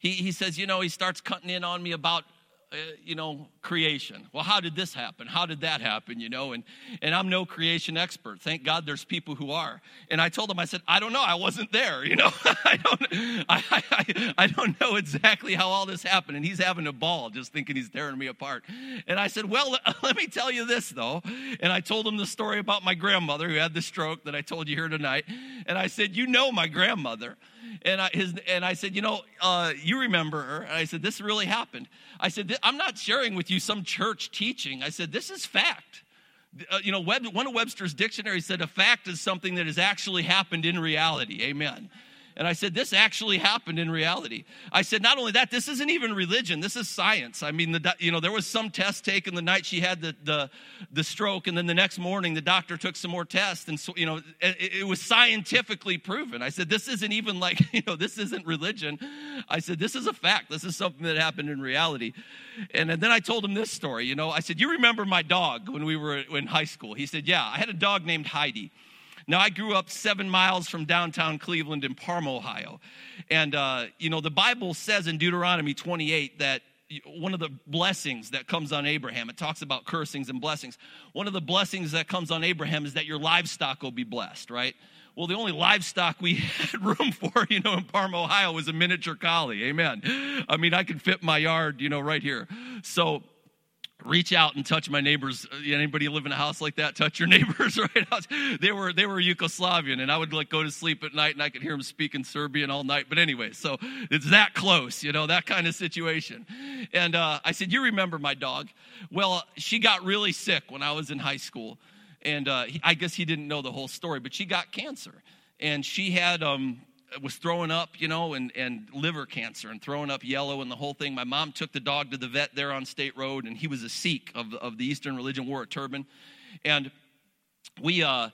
he, he says, you know, he starts cutting in on me about uh, you know, creation. Well, how did this happen? How did that happen? You know, and and I'm no creation expert. Thank God there's people who are. And I told him, I said, I don't know. I wasn't there. You know, I don't, I, I, I don't know exactly how all this happened. And he's having a ball, just thinking he's tearing me apart. And I said, Well, let me tell you this though. And I told him the story about my grandmother who had the stroke that I told you here tonight. And I said, You know my grandmother and I, his, and I said, you know, uh, you remember her. And I said, this really happened. I said, I'm not sharing with you some church teaching. I said, this is fact. Uh, you know, Web, one of Webster's dictionaries said a fact is something that has actually happened in reality. Amen. And I said, This actually happened in reality. I said, Not only that, this isn't even religion, this is science. I mean, the, you know, there was some test taken the night she had the, the, the stroke, and then the next morning the doctor took some more tests. And so, you know, it, it was scientifically proven. I said, This isn't even like, you know, this isn't religion. I said, This is a fact. This is something that happened in reality. And, and then I told him this story. You know, I said, You remember my dog when we were in high school? He said, Yeah, I had a dog named Heidi. Now, I grew up seven miles from downtown Cleveland in Parma, Ohio. And, uh, you know, the Bible says in Deuteronomy 28 that one of the blessings that comes on Abraham, it talks about cursings and blessings. One of the blessings that comes on Abraham is that your livestock will be blessed, right? Well, the only livestock we had room for, you know, in Parma, Ohio was a miniature collie. Amen. I mean, I could fit my yard, you know, right here. So, reach out and touch my neighbors. Uh, anybody live in a house like that? Touch your neighbors right. They were they were Yugoslavian, and I would like go to sleep at night, and I could hear them speaking Serbian all night. But anyway, so it's that close, you know, that kind of situation. And uh, I said, "You remember my dog?" Well, she got really sick when I was in high school, and uh, he, I guess he didn't know the whole story, but she got cancer, and she had um, was throwing up, you know, and, and liver cancer and throwing up yellow and the whole thing. My mom took the dog to the vet there on State Road, and he was a Sikh of, of the Eastern religion, wore a turban. And we, uh,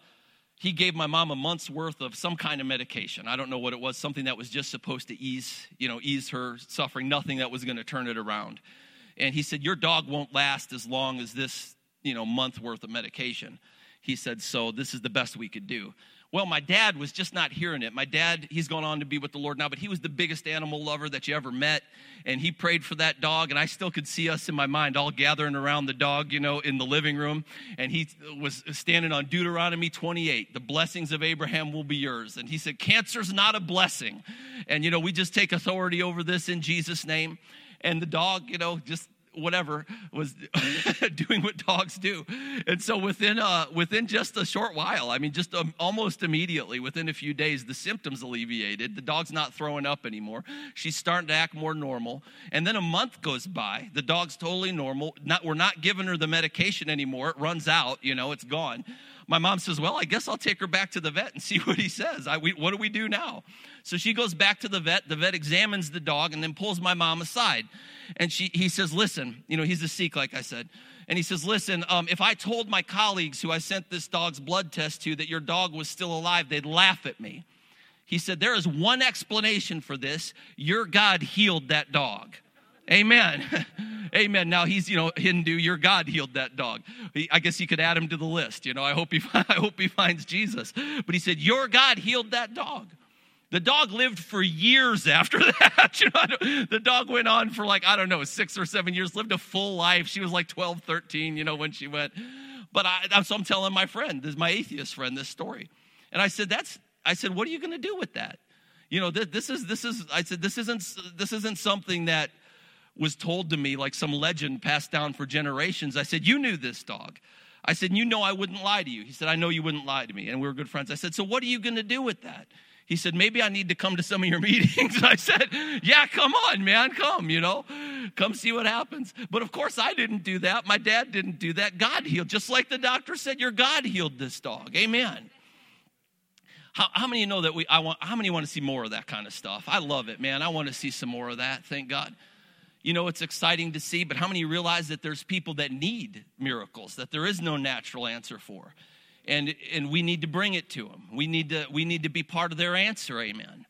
he gave my mom a month's worth of some kind of medication. I don't know what it was, something that was just supposed to ease, you know, ease her suffering, nothing that was going to turn it around. And he said, Your dog won't last as long as this, you know, month worth of medication. He said, So this is the best we could do. Well, my dad was just not hearing it. My dad, he's gone on to be with the Lord now, but he was the biggest animal lover that you ever met. And he prayed for that dog. And I still could see us in my mind all gathering around the dog, you know, in the living room. And he was standing on Deuteronomy 28 the blessings of Abraham will be yours. And he said, Cancer's not a blessing. And, you know, we just take authority over this in Jesus' name. And the dog, you know, just whatever was doing what dogs do. And so within uh within just a short while i mean just um, almost immediately within a few days the symptoms alleviated. The dog's not throwing up anymore. She's starting to act more normal. And then a month goes by. The dog's totally normal. Not we're not giving her the medication anymore. It runs out you know it's gone my mom says, Well, I guess I'll take her back to the vet and see what he says. I, we, what do we do now? So she goes back to the vet. The vet examines the dog and then pulls my mom aside. And she, he says, Listen, you know, he's a Sikh, like I said. And he says, Listen, um, if I told my colleagues who I sent this dog's blood test to that your dog was still alive, they'd laugh at me. He said, There is one explanation for this. Your God healed that dog. Amen. Amen. Now he's, you know, Hindu. Your God healed that dog. He, I guess he could add him to the list. You know, I hope he, I hope he finds Jesus. But he said, Your God healed that dog. The dog lived for years after that. You know, the dog went on for like, I don't know, six or seven years, lived a full life. She was like 12, 13, you know, when she went. But I, so I'm telling my friend, this is my atheist friend, this story. And I said, That's, I said, what are you going to do with that? You know, this, this is, this is, I said, this isn't, this isn't something that, was told to me like some legend passed down for generations. I said, You knew this dog. I said, You know I wouldn't lie to you. He said, I know you wouldn't lie to me. And we were good friends. I said, So what are you going to do with that? He said, Maybe I need to come to some of your meetings. I said, Yeah, come on, man, come, you know, come see what happens. But of course, I didn't do that. My dad didn't do that. God healed, just like the doctor said, Your God healed this dog. Amen. How, how many know that we, I want, how many want to see more of that kind of stuff? I love it, man. I want to see some more of that. Thank God you know, it's exciting to see, but how many realize that there's people that need miracles, that there is no natural answer for? And, and we need to bring it to them. We need to, we need to be part of their answer, amen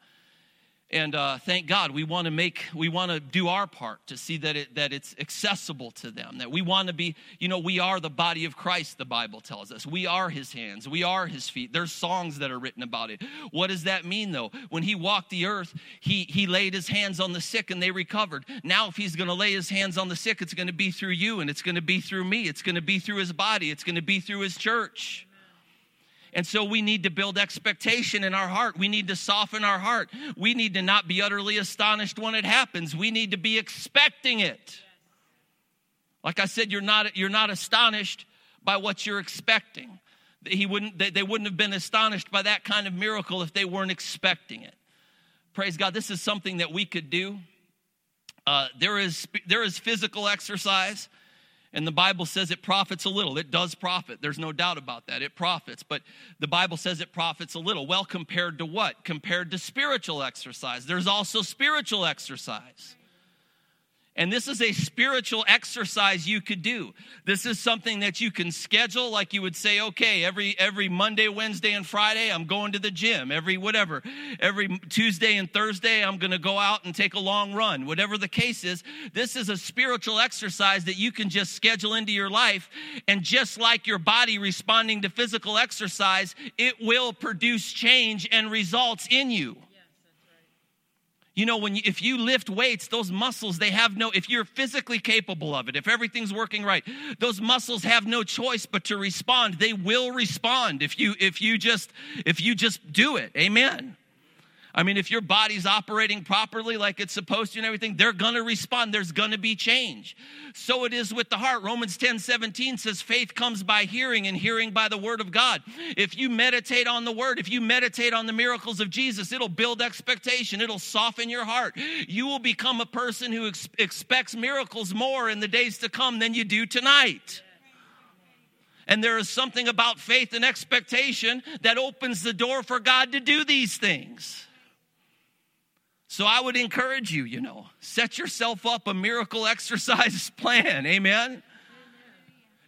and uh, thank god we want to make we want to do our part to see that it that it's accessible to them that we want to be you know we are the body of christ the bible tells us. We are his hands. We are his feet. There's songs that are written about it. What does that mean though? When he walked the earth he he laid his hands on the sick and they recovered. Now if he's going to lay his hands on the sick it's going to be through you and it's going to be through me. It's going to be through his body. It's going to be through his church and so we need to build expectation in our heart. We need to soften our heart. We need to not be utterly astonished when it happens. We need to be expecting it. Like I said, you're not, you're not astonished by what you're expecting. He wouldn't, they, they wouldn't have been astonished by that kind of miracle if they weren't expecting it. Praise God. This is something that we could do. Uh, there, is, there is physical exercise and the Bible says it profits a little. It does profit. There's no doubt about that. It profits. But the Bible says it profits a little. Well, compared to what? Compared to spiritual exercise. There's also spiritual exercise. And this is a spiritual exercise you could do. This is something that you can schedule like you would say, okay, every every Monday, Wednesday, and Friday, I'm going to the gym. Every whatever. Every Tuesday and Thursday, I'm gonna go out and take a long run. Whatever the case is, this is a spiritual exercise that you can just schedule into your life. And just like your body responding to physical exercise, it will produce change and results in you. You know, when you, if you lift weights, those muscles, they have no, if you're physically capable of it, if everything's working right, those muscles have no choice but to respond. They will respond if you, if you just, if you just do it. Amen. I mean, if your body's operating properly like it's supposed to and everything, they're going to respond. There's going to be change. So it is with the heart. Romans 10 17 says, faith comes by hearing and hearing by the word of God. If you meditate on the word, if you meditate on the miracles of Jesus, it'll build expectation, it'll soften your heart. You will become a person who ex- expects miracles more in the days to come than you do tonight. And there is something about faith and expectation that opens the door for God to do these things. So I would encourage you, you know, set yourself up a miracle exercise plan. Amen.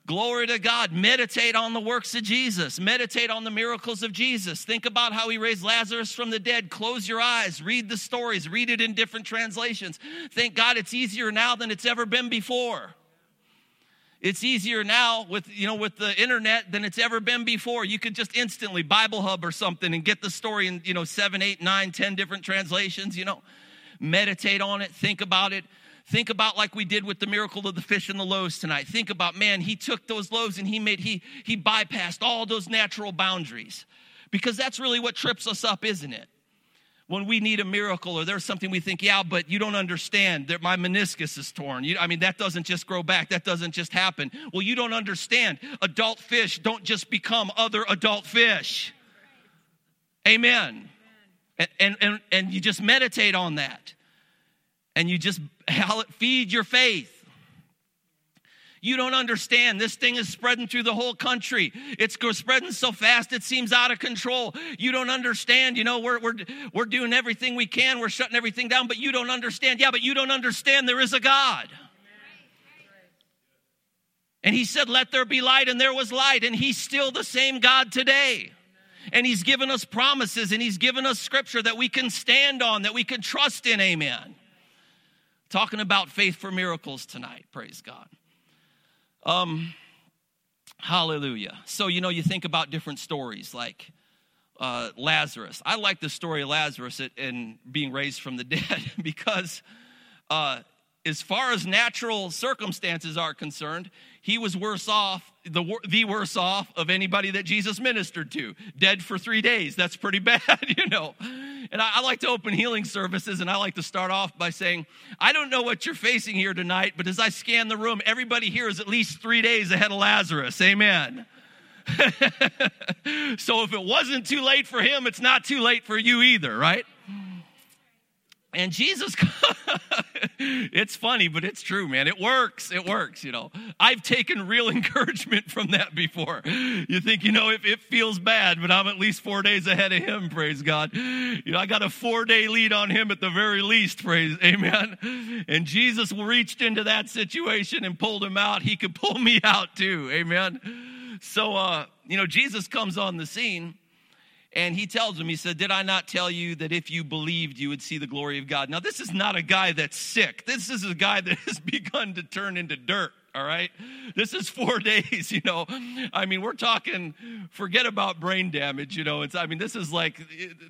Glory to God. Meditate on the works of Jesus. Meditate on the miracles of Jesus. Think about how he raised Lazarus from the dead. Close your eyes. Read the stories. Read it in different translations. Thank God it's easier now than it's ever been before. It's easier now with you know with the internet than it's ever been before. You could just instantly bible hub or something and get the story in you know seven eight nine ten different translations you know. Meditate on it think about it. Think about like we did with the miracle of the fish and the loaves tonight. Think about man he took those loaves and he made he he bypassed all those natural boundaries. Because that's really what trips us up isn't it when we need a miracle or there's something we think, yeah, but you don't understand that my meniscus is torn. You, I mean, that doesn't just grow back. That doesn't just happen. Well, you don't understand. Adult fish don't just become other adult fish. Amen. And, and, and, and you just meditate on that. And you just feed your faith. You don't understand. This thing is spreading through the whole country. It's spreading so fast it seems out of control. You don't understand. You know, we're, we're, we're doing everything we can, we're shutting everything down, but you don't understand. Yeah, but you don't understand there is a God. And he said, Let there be light, and there was light. And he's still the same God today. And he's given us promises and he's given us scripture that we can stand on, that we can trust in. Amen. Talking about faith for miracles tonight. Praise God. Um, hallelujah. So, you know, you think about different stories like uh, Lazarus. I like the story of Lazarus and being raised from the dead because, uh, as far as natural circumstances are concerned, he was worse off, the, the worse off of anybody that Jesus ministered to. Dead for three days. That's pretty bad, you know. And I, I, like to open healing services, and I like to start off by saying, I don't know what you're facing here tonight, but as I scan the room, everybody here is at least three days ahead of Lazarus. Amen. so if it wasn't too late for him, it's not too late for you either, right? And Jesus, it's funny, but it's true, man. It works. It works, you know. I've taken real encouragement from that before. You think, you know, if it feels bad, but I'm at least four days ahead of him, praise God. You know, I got a four day lead on him at the very least, praise, amen. And Jesus reached into that situation and pulled him out. He could pull me out too, amen. So, uh, you know, Jesus comes on the scene and he tells him, he said, Did I not tell you that if you believed, you would see the glory of God? Now, this is not a guy that's sick. This is a guy that has begun to turn into dirt, all right? This is four days, you know. I mean, we're talking, forget about brain damage, you know. It's, I mean, this is like,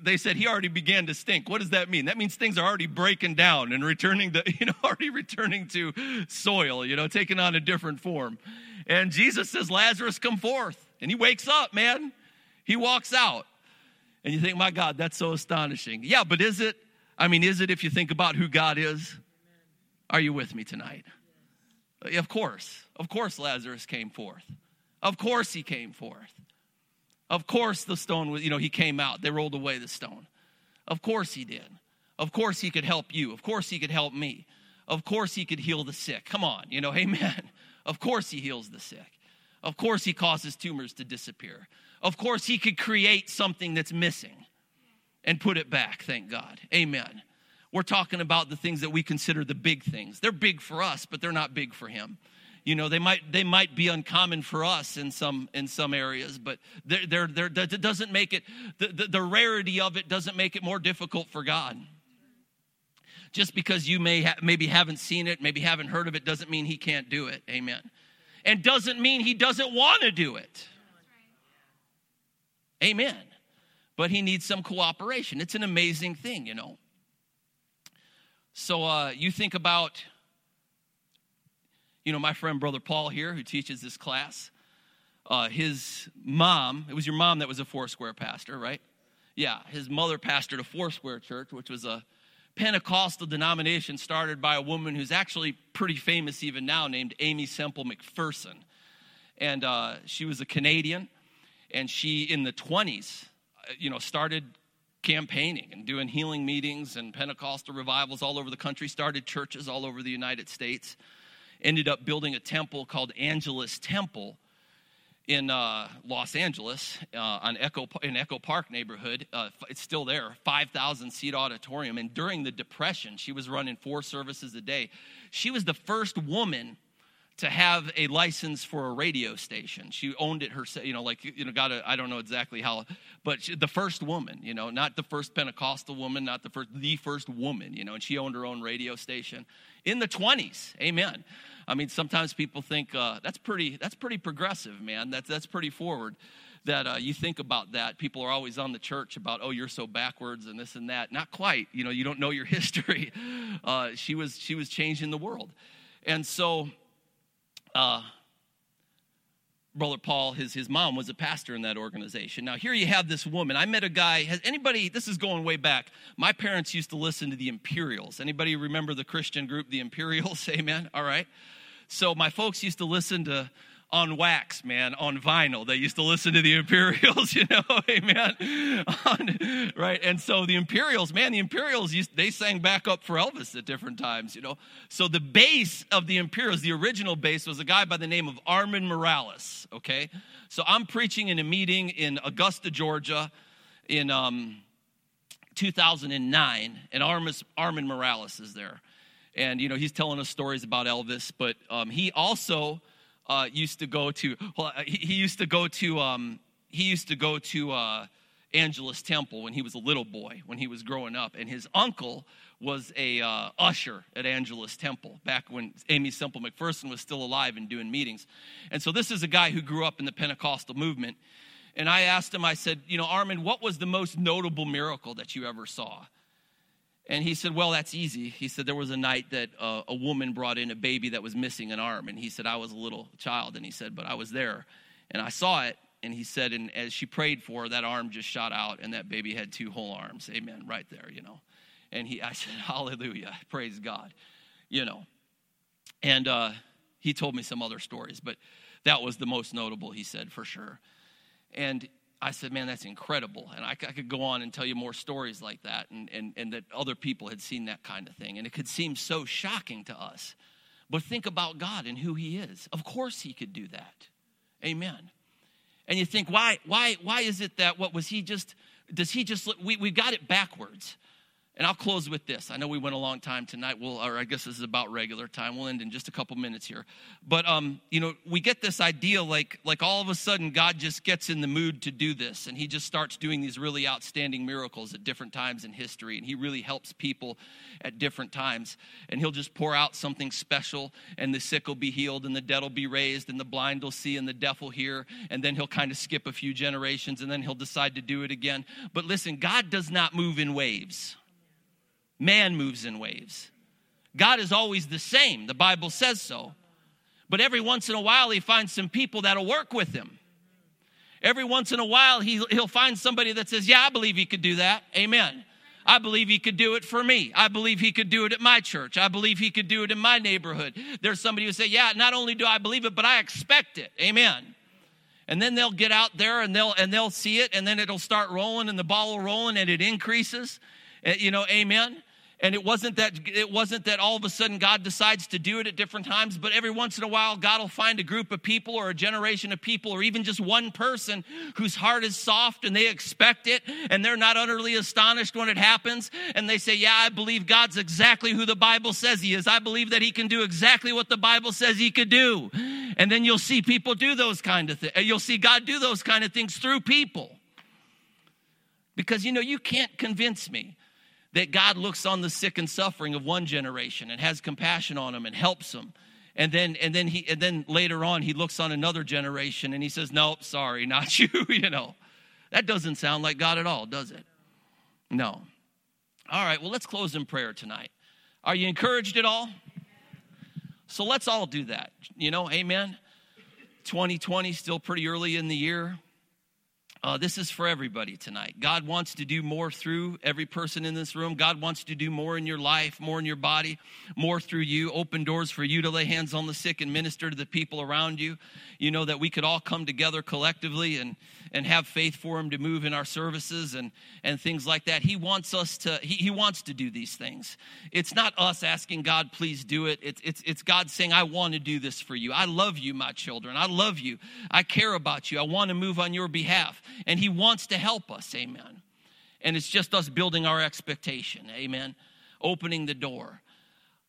they said he already began to stink. What does that mean? That means things are already breaking down and returning to, you know, already returning to soil, you know, taking on a different form. And Jesus says, Lazarus, come forth. And he wakes up, man. He walks out. And you think, my God, that's so astonishing. Yeah, but is it? I mean, is it if you think about who God is? Are you with me tonight? Of course. Of course, Lazarus came forth. Of course, he came forth. Of course, the stone was, you know, he came out. They rolled away the stone. Of course, he did. Of course, he could help you. Of course, he could help me. Of course, he could heal the sick. Come on, you know, amen. Of course, he heals the sick. Of course, he causes tumors to disappear. Of course, he could create something that's missing and put it back, thank God. Amen. We're talking about the things that we consider the big things. They're big for us, but they're not big for him. You know, they might they might be uncommon for us in some in some areas, but they're, they're, they're, that doesn't make it the, the, the rarity of it doesn't make it more difficult for God. Just because you may ha- maybe haven't seen it, maybe haven't heard of it, doesn't mean he can't do it. Amen. And doesn't mean he doesn't want to do it. Amen. But he needs some cooperation. It's an amazing thing, you know. So uh, you think about, you know, my friend Brother Paul here, who teaches this class. Uh, his mom, it was your mom that was a Foursquare pastor, right? Yeah, his mother pastored a Foursquare church, which was a Pentecostal denomination started by a woman who's actually pretty famous even now, named Aimee Semple McPherson. And uh, she was a Canadian and she in the 20s uh, you know started campaigning and doing healing meetings and pentecostal revivals all over the country started churches all over the united states ended up building a temple called angelus temple in uh, Los Angeles, uh, on Echo in Echo Park neighborhood, uh, it's still there, 5,000 seat auditorium. And during the Depression, she was running four services a day. She was the first woman to have a license for a radio station. She owned it herself, you know, like, you know, got a, I don't know exactly how, but she, the first woman, you know, not the first Pentecostal woman, not the first, the first woman, you know, and she owned her own radio station in the 20s. Amen. I mean, sometimes people think uh, that's pretty, that's pretty progressive, man. That's, that's pretty forward that uh, you think about that. People are always on the church about, oh, you're so backwards and this and that. Not quite. You know, you don't know your history. Uh, she was she was changing the world, and so uh, brother Paul, his, his mom was a pastor in that organization. Now, here you have this woman. I met a guy. Has anybody, this is going way back. My parents used to listen to the Imperials. Anybody remember the Christian group, the Imperials? Amen. All right. So, my folks used to listen to on wax, man, on vinyl. They used to listen to the Imperials, you know, amen. On, right, and so the Imperials, man, the Imperials, they sang back up for Elvis at different times, you know. So the bass of the Imperials, the original bass, was a guy by the name of Armond Morales. Okay, so I'm preaching in a meeting in Augusta, Georgia, in um, 2009, and Armond Morales is there, and you know he's telling us stories about Elvis, but um, he also uh, used to go to. Well, uh, he, he used to go to. Um, he used to go to uh, Angelus Temple when he was a little boy, when he was growing up, and his uncle was a uh, usher at Angelus Temple back when Aimee Semple McPherson was still alive and doing meetings. And so this is a guy who grew up in the Pentecostal movement. And I asked him, I said, you know, Armond, what was the most notable miracle that you ever saw? And he said, Well, that's easy. He said, There was a night that uh, a woman brought in a baby that was missing an arm. And he said, I was a little child. And he said, But I was there. And I saw it. And he said, And as she prayed for her, that arm just shot out. And that baby had two whole arms. Amen. Right there, you know. And he, I said, Hallelujah. Praise God. You know. And uh, he told me some other stories, but that was the most notable, he said, for sure. And I said, man, that's incredible. And I, I, could go on and tell you more stories like that, and, and, and that other people had seen that kind of thing. And it could seem so shocking to us. But think about God and who He is. Of course, He could do that. Amen. And you think, why, why, why is it that what was He just, does He just, we, we got it backwards. And I'll close with this. I know we went a long time tonight. We'll, or I guess this is about regular time. We'll end in just a couple minutes here. But um, you know, we get this idea like like all of a sudden God just gets in the mood to do this, and He just starts doing these really outstanding miracles at different times in history, and He really helps people at different times. And He'll just pour out something special, and the sick will be healed, and the dead will be raised, and the blind will see, and the deaf will hear, and then He'll kind of skip a few generations, and then He'll decide to do it again. But listen, God does not move in waves. Man moves in waves. God is always the same. The Bible says so. But every once in a while, he finds some people that'll work with him. Every once in a while, he, he'll find somebody that says, Yeah, I believe he could do that. Amen. I believe he could do it for me. I believe he could do it at my church. I believe he could do it in my neighborhood. There's somebody who say, "Yeah, not only do I believe it, but I expect it." Amen. And then they'll get out there and they'll and they'll see it and then it'll start rolling and the ball will rolling and it increases. Eh, you know, amen and it wasn't that it wasn't that all of a sudden god decides to do it at different times but every once in a while god will find a group of people or a generation of people or even just one person whose heart is soft and they expect it and they're not utterly astonished when it happens. And they say yeah i believe god's exactly who the bible says he is. I believe that he can do exactly what the bible says he could do. And then you'll see people do those kind of things uh, you'll see god do those kind of things through people. Because you know you can't convince me that God looks on the sick and suffering of one generation and has compassion on them and helps them. And then, and then he, and then later on, he looks on another generation and he says, "Nope, sorry, not you." you know, that doesn't sound like God at all, does it? No. All right. Well, let's close in prayer tonight. Are you encouraged at all? So let's all do that. You know, Amen. 2020 still pretty early in the year. Uh, this is for everybody tonight. God wants to do more through every person in this room. God wants to do more in your life, more in your body, more through you. Open doors for you to lay hands on the sick and minister to the people around you. You know that we could all come together collectively and and have faith for him to move in our services and and things like that. He wants us to he, he wants to do these things. It's not us asking God, please do it. It's it's it's God saying, I want to do this for you. I love you, my children. I love you. I care about you. I want to move on your behalf and He wants to help us. Amen. And it's just us building our expectation. Amen. Opening the door.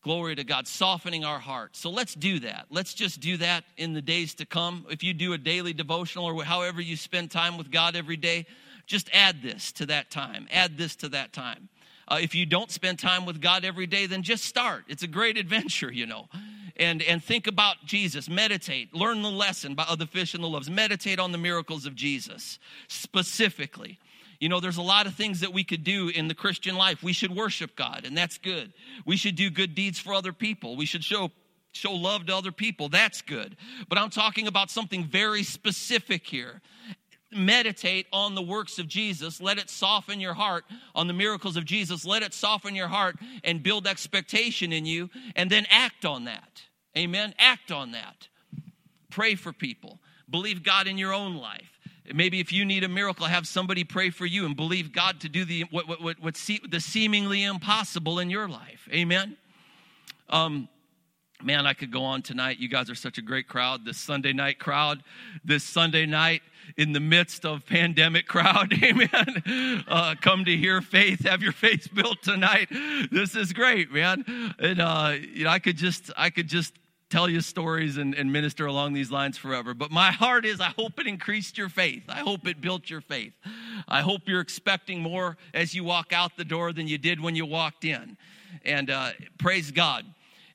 Glory to God, softening our hearts. So let's do that. Let's just do that in the days to come. If you do a daily devotional or however you spend time with God every day, just add this to that time. Add this to that time. Uh, if you don't spend time with God every day, then just start. It's a great adventure, you know. And, and think about Jesus. Meditate. Learn the lesson of the fish and the loaves. Meditate on the miracles of Jesus specifically. You know, there's a lot of things that we could do in the Christian life. We should worship God, and that's good. We should do good deeds for other people. We should show show love to other people. That's good. But I'm talking about something very specific here. Meditate on the works of Jesus. Let it soften your heart on the miracles of Jesus. Let it soften your heart and build expectation in you, and then act on that. Amen. Act on that. Pray for people. Believe God in your own life. Maybe if you need a miracle, have somebody pray for you and believe God to do the what what what, what see, the seemingly impossible in your life. Amen. Um, man, I could go on tonight. You guys are such a great crowd. This Sunday night crowd, this Sunday night in the midst of pandemic crowd. Amen. Uh, come to hear faith. Have your faith built tonight. This is great, man. And uh, you know, I could just, I could just tell you stories and, and minister along these lines forever. But my heart is I hope it increased your faith. I hope it built your faith. I hope you're expecting more as you walk out the door than you did when you walked in. And uh, praise God.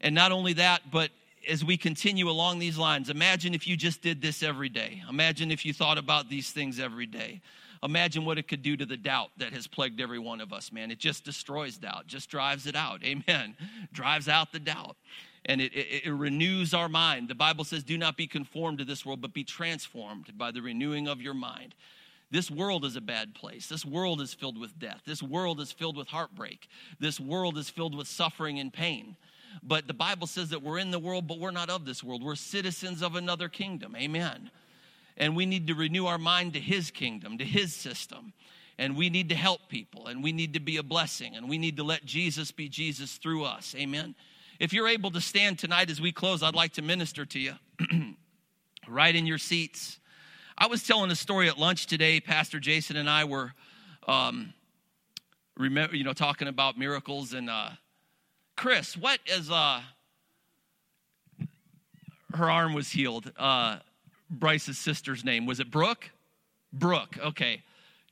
And not only that, but as we continue along these lines, imagine if you just did this every day. Imagine if you thought about these things every day. Imagine what it could do to the doubt that has plagued every one of us, man. It just destroys doubt, just drives it out. Amen. Drives out the doubt and it, it, it, renews our mind. The Bible says, Do not be conformed to this world, but be transformed by the renewing of your mind. This world is a bad place. This world is filled with death. This world is filled with heartbreak. This world is filled with suffering and pain. But the Bible says that we're in the world, but we're not of this world. We're citizens of another kingdom. Amen. And we need to renew our mind to His kingdom, to His system. And we need to help people, and we need to be a blessing, and we need to let Jesus be Jesus through us. Amen. If you're able to stand tonight as we close, I'd like to minister to you right in your seats. I was telling a story at lunch today. Pastor Jason and I were, um, remember, you know, talking about miracles. And uh, Chris, what is uh, her arm was healed? Uh, Bryce's sister's name was it Brooke? Brooke. Okay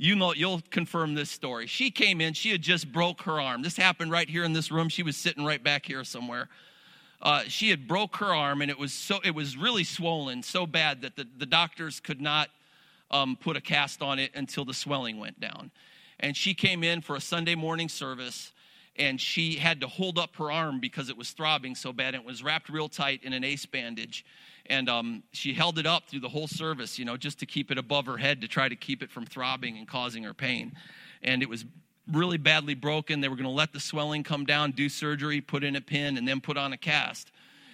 you know you'll confirm this story she came in she had just broke her arm this happened right here in this room she was sitting right back here somewhere uh, she had broke her arm and it was so it was really swollen so bad that the, the doctors could not um, put a cast on it until the swelling went down and she came in for a sunday morning service and she had to hold up her arm because it was throbbing so bad and it was wrapped real tight in an ace bandage and um, she held it up through the whole service, you know, just to keep it above her head to try to keep it from throbbing and causing her pain. And it was really badly broken. They were going to let the swelling come down, do surgery, put in a pin, and then put on a cast.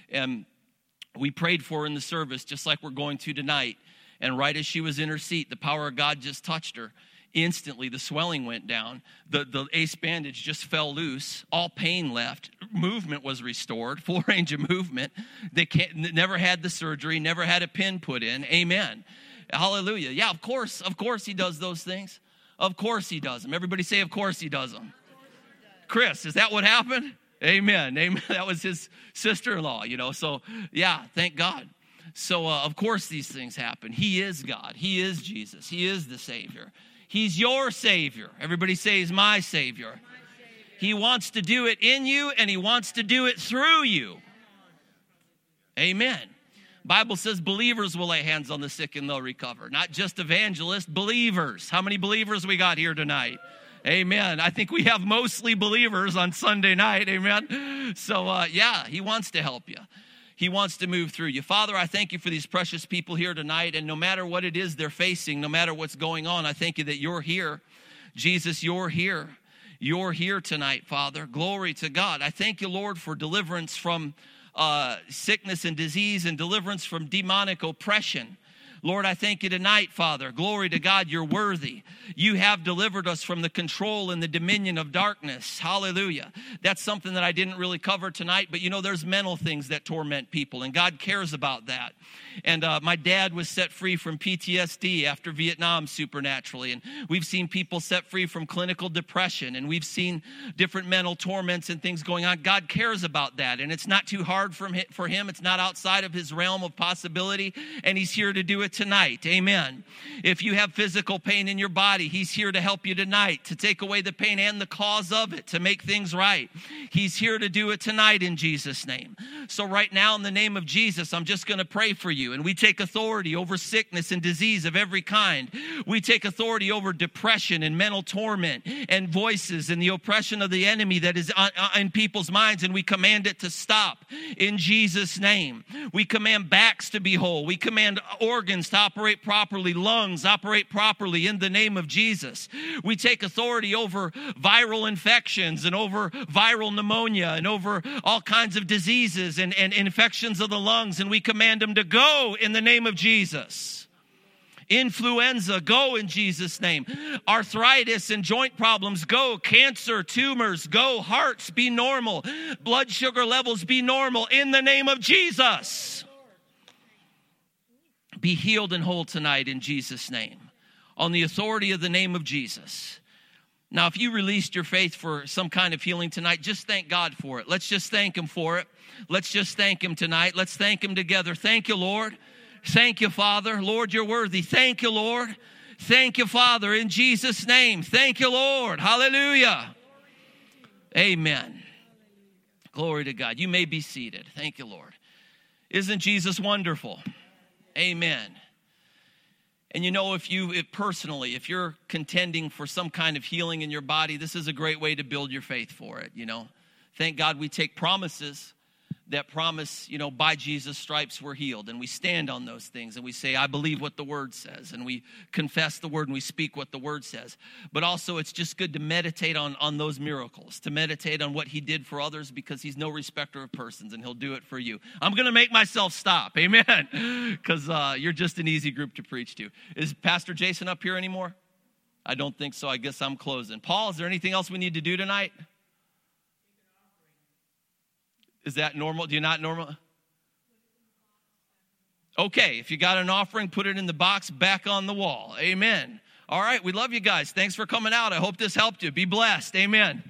And we prayed for her in the service, just like we're going to tonight. And right as she was in her seat, the power of God just touched her instantly the swelling went down. The, the ace bandage just fell loose all pain left. Movement was restored full range of movement. They never had the surgery never had a pin put in. Amen. Hallelujah. Yeah of course of course he does those things. Of course he does them everybody say of course he does them chris is that what happened? Amen. Amen. That was his sister-in-law you know so yeah thank god. So uh, of course these things happen. He is god. He is jesus. He is the savior He's your Savior. Everybody say, He's my Savior. my Savior. He wants to do it in you and He wants to do it through you. Amen. Bible says believers will lay hands on the sick and they'll recover. Not just evangelists, believers. How many believers we got here tonight? Amen. I think we have mostly believers on Sunday night. Amen. So, uh, yeah, he wants to help you. He wants to move through you. Father, I thank you for these precious people here tonight. And no matter what it is they're facing, no matter what's going on, I thank you that you're here. Jesus, you're here. You're here tonight, Father. Glory to God. I thank you, Lord, for deliverance from uh, sickness and disease and deliverance from demonic oppression. Lord, I thank you tonight, Father. Glory to God, you're worthy. You have delivered us from the control and the dominion of darkness. Hallelujah. That's something that I didn't really cover tonight, but you know, there's mental things that torment people, and God cares about that. And uh, my dad was set free from PTSD after Vietnam supernaturally. And we've seen people set free from clinical depression. And we've seen different mental torments and things going on. God cares about that. And it's not too hard for him. It's not outside of his realm of possibility. And he's here to do it tonight. Amen. If you have physical pain in your body, he's here to help you tonight, to take away the pain and the cause of it, to make things right. He's here to do it tonight in Jesus' name. So, right now, in the name of Jesus, I'm just going to pray for you. And we take authority over sickness and disease of every kind. We take authority over depression and mental torment and voices and the oppression of the enemy that is uh, in people's minds. And we command it to stop in Jesus' name. We command backs to be whole. We command organs to operate properly, lungs operate properly in the name of Jesus. We take authority over viral infections and over viral pneumonia and over all kinds of diseases and, and infections of the lungs. And we command them to go in the name of Jesus. Influenza, go in Jesus' name. Arthritis and joint problems, go. Cancer, tumors, go. Hearts, be normal. Blood sugar levels, be normal in the name of Jesus. Be healed and whole tonight in Jesus' name. On the authority of the name of Jesus. Now, if you released your faith for some kind of healing tonight, just thank God for it. Let's just thank Him for it. Let's just thank Him tonight. Let's thank Him together. Thank you, Lord. Thank you, Father. Lord, you're worthy. Thank you, Lord. Thank you, Father, in Jesus' name. Thank you, Lord. Hallelujah. Amen. Glory to God. You may be seated. Thank you, Lord. Isn't Jesus wonderful? Amen. And you know, if you if personally, if you're contending for some kind of healing in your body, this is a great way to build your faith for it, you know. Thank God we take promises that promise, you know, by Jesus' stripes we're healed. And we stand on those things and we say, I believe what the word says. And we confess the word and we speak what the word says. But also, it's just good to meditate on, on those miracles, to meditate on what he did for others because he's no respecter of persons and he'll do it for you. I'm going to make myself stop. Amen. Because uh, you're just an easy group to preach to. Is Pastor Jason up here anymore? I don't think so. I guess I'm closing. Paul, is there anything else we need to do tonight? Is that normal? Do you not normal? Okay, if you got an offering, put it in the box back on the wall. Amen. All right, we love you guys. Thanks for coming out. I hope this helped you. Be blessed. Amen.